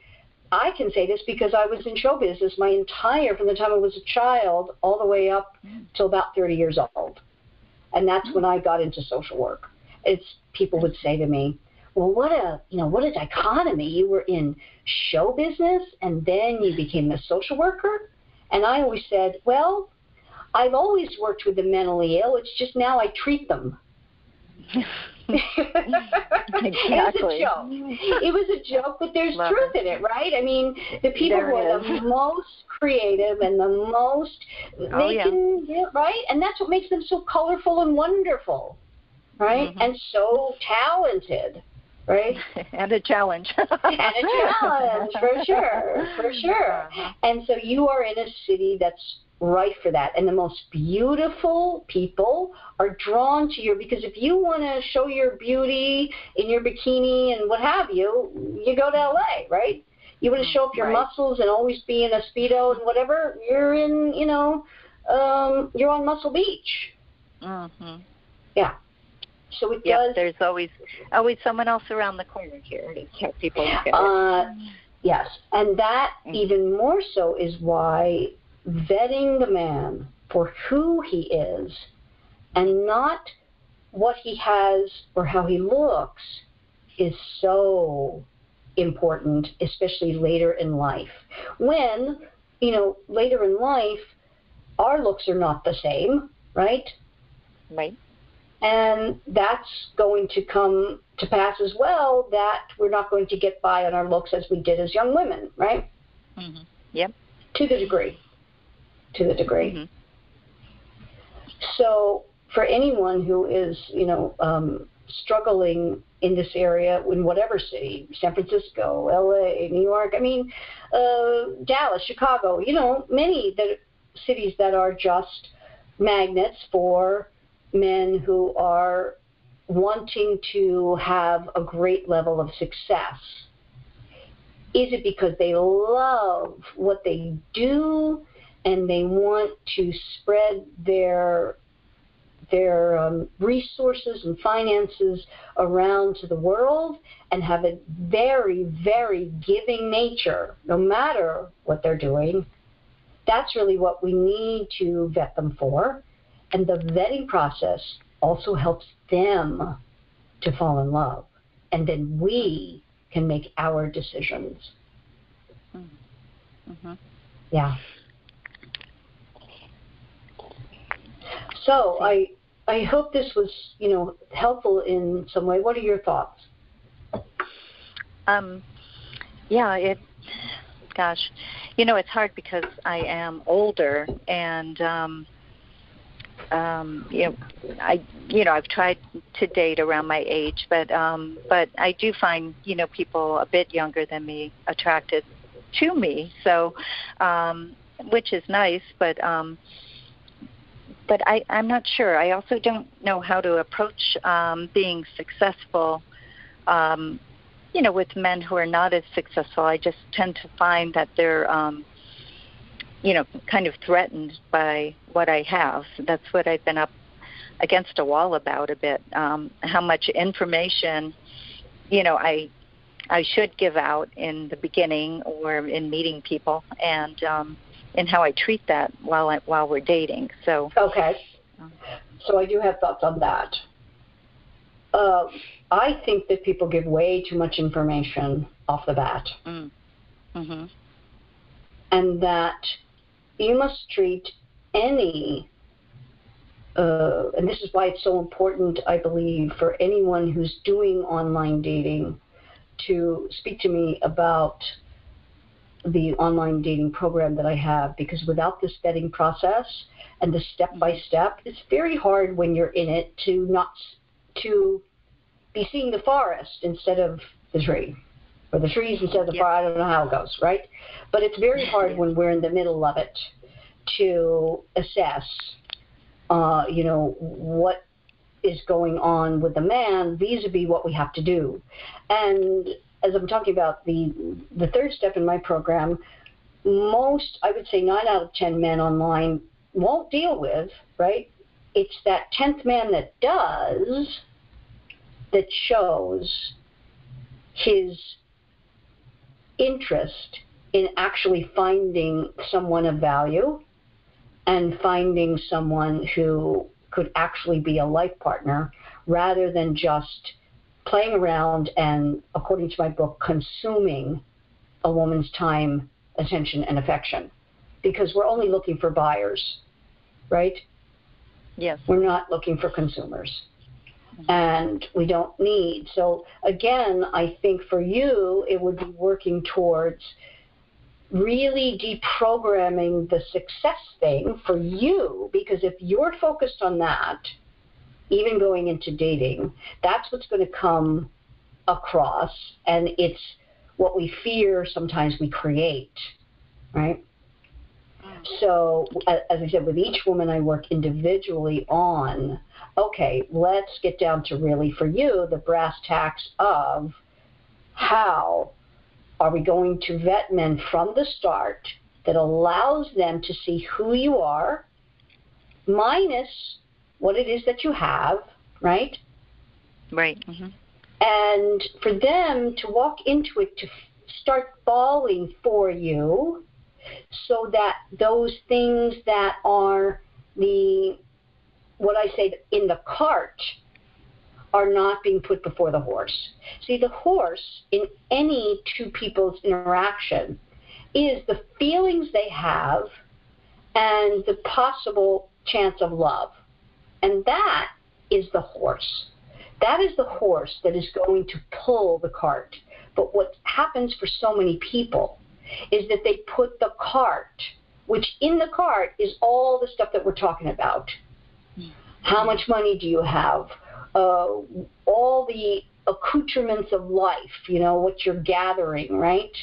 I can say this because I was in show business my entire, from the time I was a child all the way up till about 30 years old. And that's when I got into social work. It's people would say to me, well, what a you know what a dichotomy. You were in show business and then you became a social worker. And I always said, well, I've always worked with the mentally ill. It's just now I treat them. exactly. it was a joke. It was a joke, but there's Love truth it. in it, right? I mean, the people There who are is. the most creative and the most Oh, they yeah. can yeah, right, and that's what makes them so colorful and wonderful, right? Mhm. And so talented, right? and a challenge. and a challenge for sure, for sure. Uh-huh. And so you are in a city that's right for that, and the most beautiful people are drawn to your because if you want to show your beauty in your bikini and what have you, you go to LA, right? You want to show up your Right. muscles and always be in a speedo and whatever. You're in, you know, um, you're on Muscle Beach. hmm Yeah. So it Yep, does there's always always someone else around the corner here to help people at it. Uh, yes, and that Mm. even more so is why vetting the man for who he is and not what he has or how he looks is so important, especially later in life. When, you know, later in life, our looks are not the same, right? Right. And that's going to come to pass as well that we're not going to get by on our looks as we did as young women, right? hmm Yep. To the degree. To the degree. Mhm. So for anyone who is, you know, um, struggling in this area in whatever city, San Francisco, LA, New York, I mean, uh, Dallas, Chicago, you know, many that cities that are just magnets for men who are wanting to have a great level of success. Is it because they love what they do and they want to spread their their um, resources and finances around to the world and have a very, very giving nature, no matter what they're doing. That's really what we need to vet them for. And the vetting process also helps them to fall in love. And then we can make our decisions. hmm Yeah. So I I hope this was you know helpful in some way. What are your thoughts? Um, yeah, it. Gosh, you know it's hard because I am older, and um, um, you know, I you know I've tried to date around my age, but um, but I do find you know people a bit younger than me attracted to me. So, um, which is nice, but um, but I I'm not sure. I also don't know how to approach um, being successful. Um, you know, with men who are not as successful, I just tend to find that they're, um, you know, kind of threatened by what I have. That's what I've been up against a wall about a bit. Um, how much information, you know, I I should give out in the beginning or in meeting people, and um, and how I treat that while I, while we're dating. So Okay. So I do have thoughts on that. Uh, I think that people give way too much information off the bat, mm, hmm and that you must treat any. Uh, and this is why it's so important, I believe, for anyone who's doing online dating to speak to me about the online dating program that I have because without this vetting process and the step by step, it's very hard when you're in it to not to be seeing the forest instead of the tree or the trees instead of the Yep. forest. I don't know how it goes, right? But it's very hard when we're in the middle of it to assess, uh, you know, what is going on with the man vis-a-vis what we have to do. And as I'm talking about the the third step in my program, most I would say nine out of ten men online won't deal with, right? It's that tenth man that does that shows his interest in actually finding someone of value and finding someone who could actually be a life partner rather than just playing around and, according to my book, consuming a woman's time, attention, and affection. Because we're only looking for buyers, right? yes, We're not looking for consumers. and we don't need. So again, I think for you, it would be working towards really deprogramming the success thing for you because if you're focused on that, even going into dating, that's what's going to come across and it's what we fear sometimes we create, right? So, as I said, with each woman I work individually on, okay, let's get down to really for you the brass tacks of how are we going to vet men from the start that allows them to see who you are, minus what it is that you have, right? Right. Mm-hmm. And for them to walk into it to start falling for you so that those things that are the what I say in the cart are not being put before the horse. See, the horse in any two people's interaction is the feelings they have and the possible chance of love. And that is the horse. That is the horse that is going to pull the cart. But what happens for so many people is that they put the cart, which in the cart is all the stuff that we're talking about. How much money do you have? Uh, all the accoutrements of life, you know, what you're gathering, right?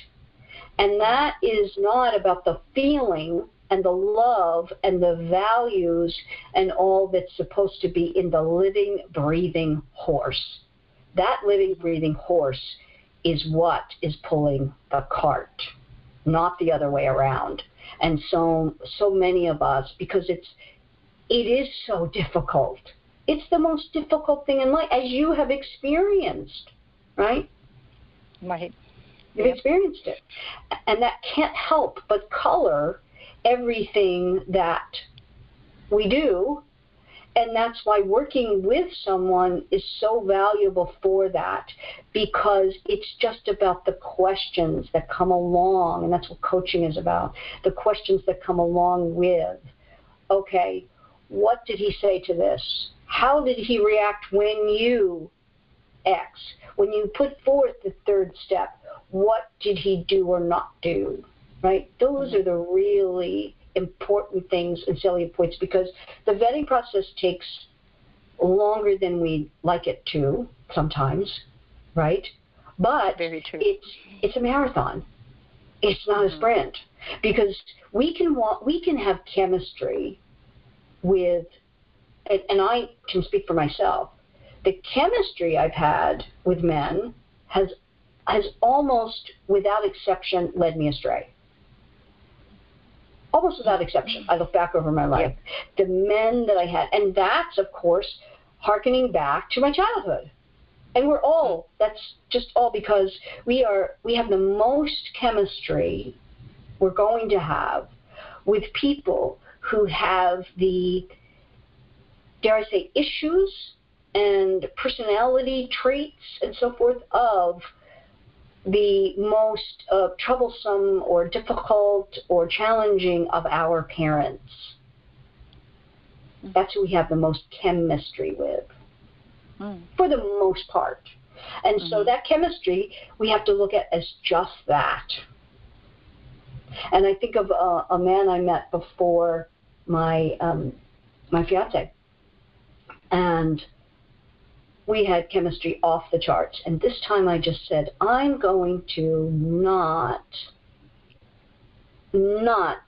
And that is not about the feeling and the love and the values and all that's supposed to be in the living, breathing horse. That living, breathing horse is what is pulling the cart, not the other way around. And so, so many of us, because it's, it is so difficult. It's the most difficult thing in life, as you have experienced, right? Right. You've yep. experienced it. And that can't help but color everything that we do. And that's why working with someone is so valuable for that because it's just about the questions that come along and that's what coaching is about the questions that come along with okay what did he say to this? How did he react when you x? When you put forth the third step what did he do or not do right those mm-hmm. are the really important things and salient points because the vetting process takes longer than we like it to sometimes, right? But it's it's a marathon. It's not mm-hmm. a sprint because we can want we can have chemistry with and, and I can speak for myself. The chemistry I've had with men has has almost without exception led me astray almost without exception. I look back over my life. The men that I had, and that's, of course, harkening back to my childhood. And we're all, that's just all because we are, we have the most chemistry we're going to have with people who have the, dare I say, issues and personality traits and so forth of the most uh, troublesome or difficult or challenging of our parents. That's who we have the most chemistry with, mm. for the most part. And mm-hmm. so that chemistry we have to look at as just that. And I think of a, a man I met before my um, my fiance, and we had chemistry off the charts. And this time I just said, I'm going to not, not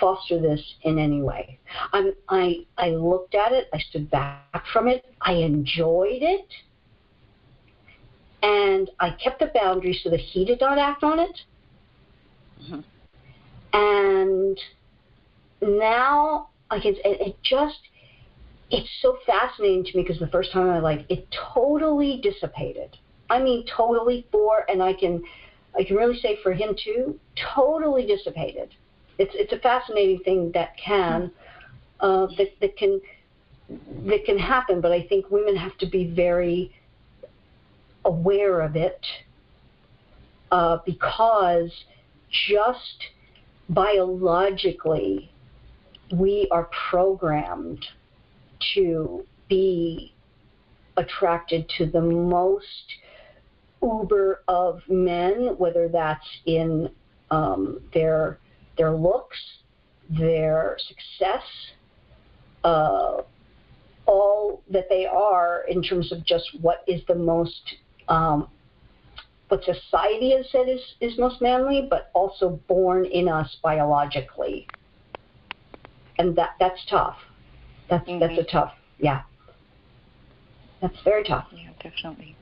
foster this in any way. I'm, I, I looked at it, I stood back from it, I enjoyed it, and I kept the boundary so that he did not act on it. Mm-hmm. And now I can, it, it just, it's so fascinating to me because the first time I like it totally dissipated. I mean, totally for, and I can, I can really say for him too, totally dissipated. It's it's a fascinating thing that can, uh, that that can, that can happen. But I think women have to be very aware of it uh, because just biologically we are programmed to be attracted to the most uber of men, whether that's in um, their their looks, their success, uh, all that they are in terms of just what is the most um, what society has said is, is most manly, but also born in us biologically. And that that's tough. That's mm-hmm. that's a tough yeah. That's very tough. Yeah, definitely.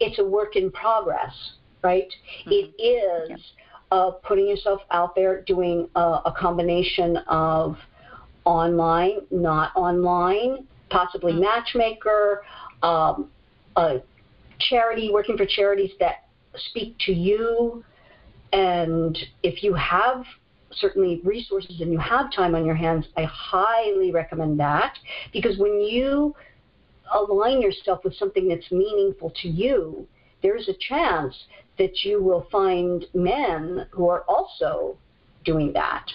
It's a work in progress, right? Mm-hmm. It is yeah. uh, putting yourself out there, doing a, a combination of online, not online, possibly mm-hmm. matchmaker, um, a charity, working for charities that speak to you. And if you have certainly resources and you have time on your hands, I highly recommend that because when you align yourself with something that's meaningful to you, there's a chance that you will find men who are also doing that.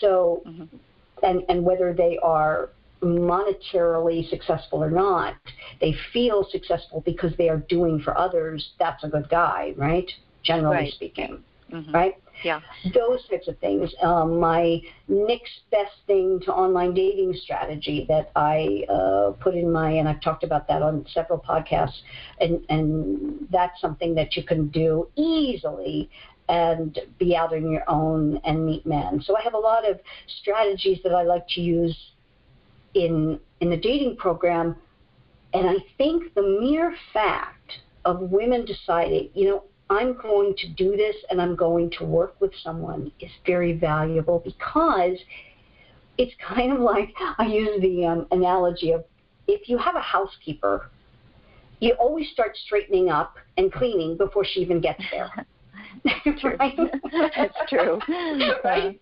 So, mm-hmm. and, and whether they are monetarily successful or not, they feel successful because they are doing for others, that's a good guy, right? Generally right. speaking, mm-hmm. right? Yeah. Those types of things. Um, my next best thing to online dating strategy that I uh, put in my, and I've talked about that on several podcasts, and, and that's something that you can do easily and be out on your own and meet men. So I have a lot of strategies that I like to use in in the dating program, and I think the mere fact of women deciding, you know, I'm going to do this and I'm going to work with someone is very valuable because it's kind of like I use the um, analogy of if you have a housekeeper, you always start straightening up and cleaning before she even gets there. That's true. right? That's true. right?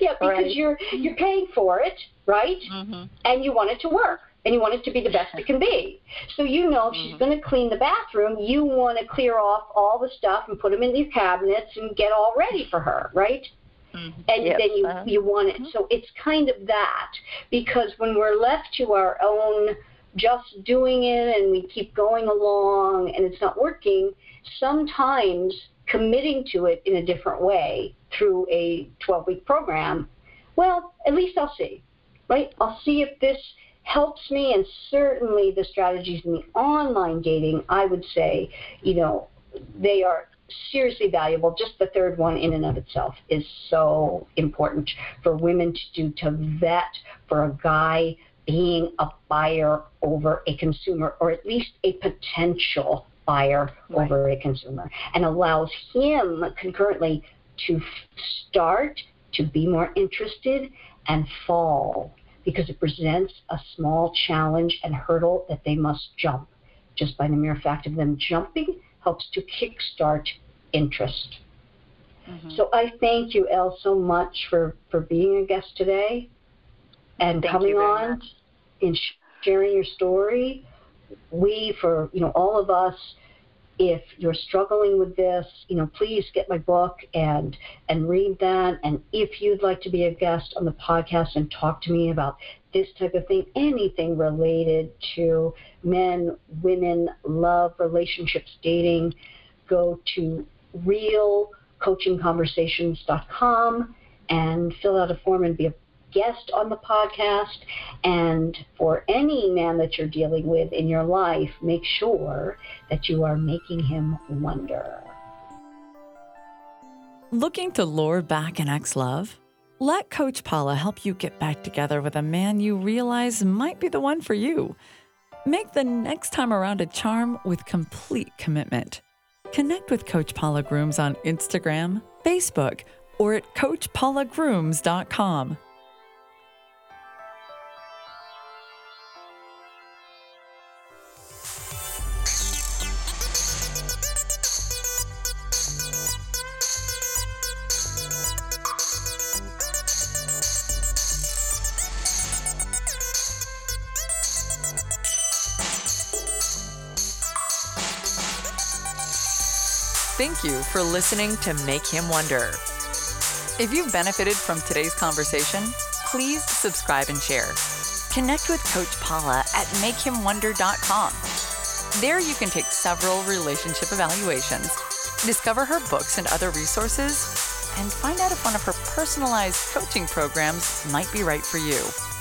Yeah, because right. you're you're paying for it, right? Mm-hmm. And you want it to work and you want it to be the best it can be. So you know if she's mm-hmm. going to clean the bathroom, you want to clear off all the stuff and put them in your cabinets and get all ready for her, right? Mm-hmm. And yes. then you uh-huh. you want it. Mm-hmm. So it's kind of that because when we're left to our own just doing it and we keep going along and it's not working, sometimes committing to it in a different way through a 12 week program, well, at least I'll see, right? I'll see if this helps me and certainly the strategies in the online dating i would say you know they are seriously valuable just the third one in and of itself is so important for women to do to vet for a guy being a buyer over a consumer or at least a potential buyer right. over a consumer and allows him concurrently to start to be more interested and fall because it presents a small challenge and hurdle that they must jump. Just by the mere fact of them jumping helps to kickstart interest. Mm-hmm. So I thank you, Elle, so much for, for being a guest today and thank coming on much. and sharing your story. We, for you know, all of us if you're struggling with this, you know, please get my book and and read that. And if you'd like to be a guest on the podcast and talk to me about this type of thing, anything related to men, women, love, relationships, dating, go to realcoachingconversations.com and fill out a form and be a guest on the podcast. And for any man that you're dealing with in your life, make sure that you are making him wonder. Looking to lure back an ex love? Let Coach Paula help you get back together with a man you realize might be the one for you. Make the next time around a charm with complete commitment. Connect with Coach Paula Grooms on Instagram, Facebook, or at CoachPaulaGrooms.com. for listening to Make Him Wonder. If you've benefited from today's conversation, please subscribe and share. Connect with Coach Paula at makehimwonder.com. There you can take several relationship evaluations, discover her books and other resources, and find out if one of her personalized coaching programs might be right for you.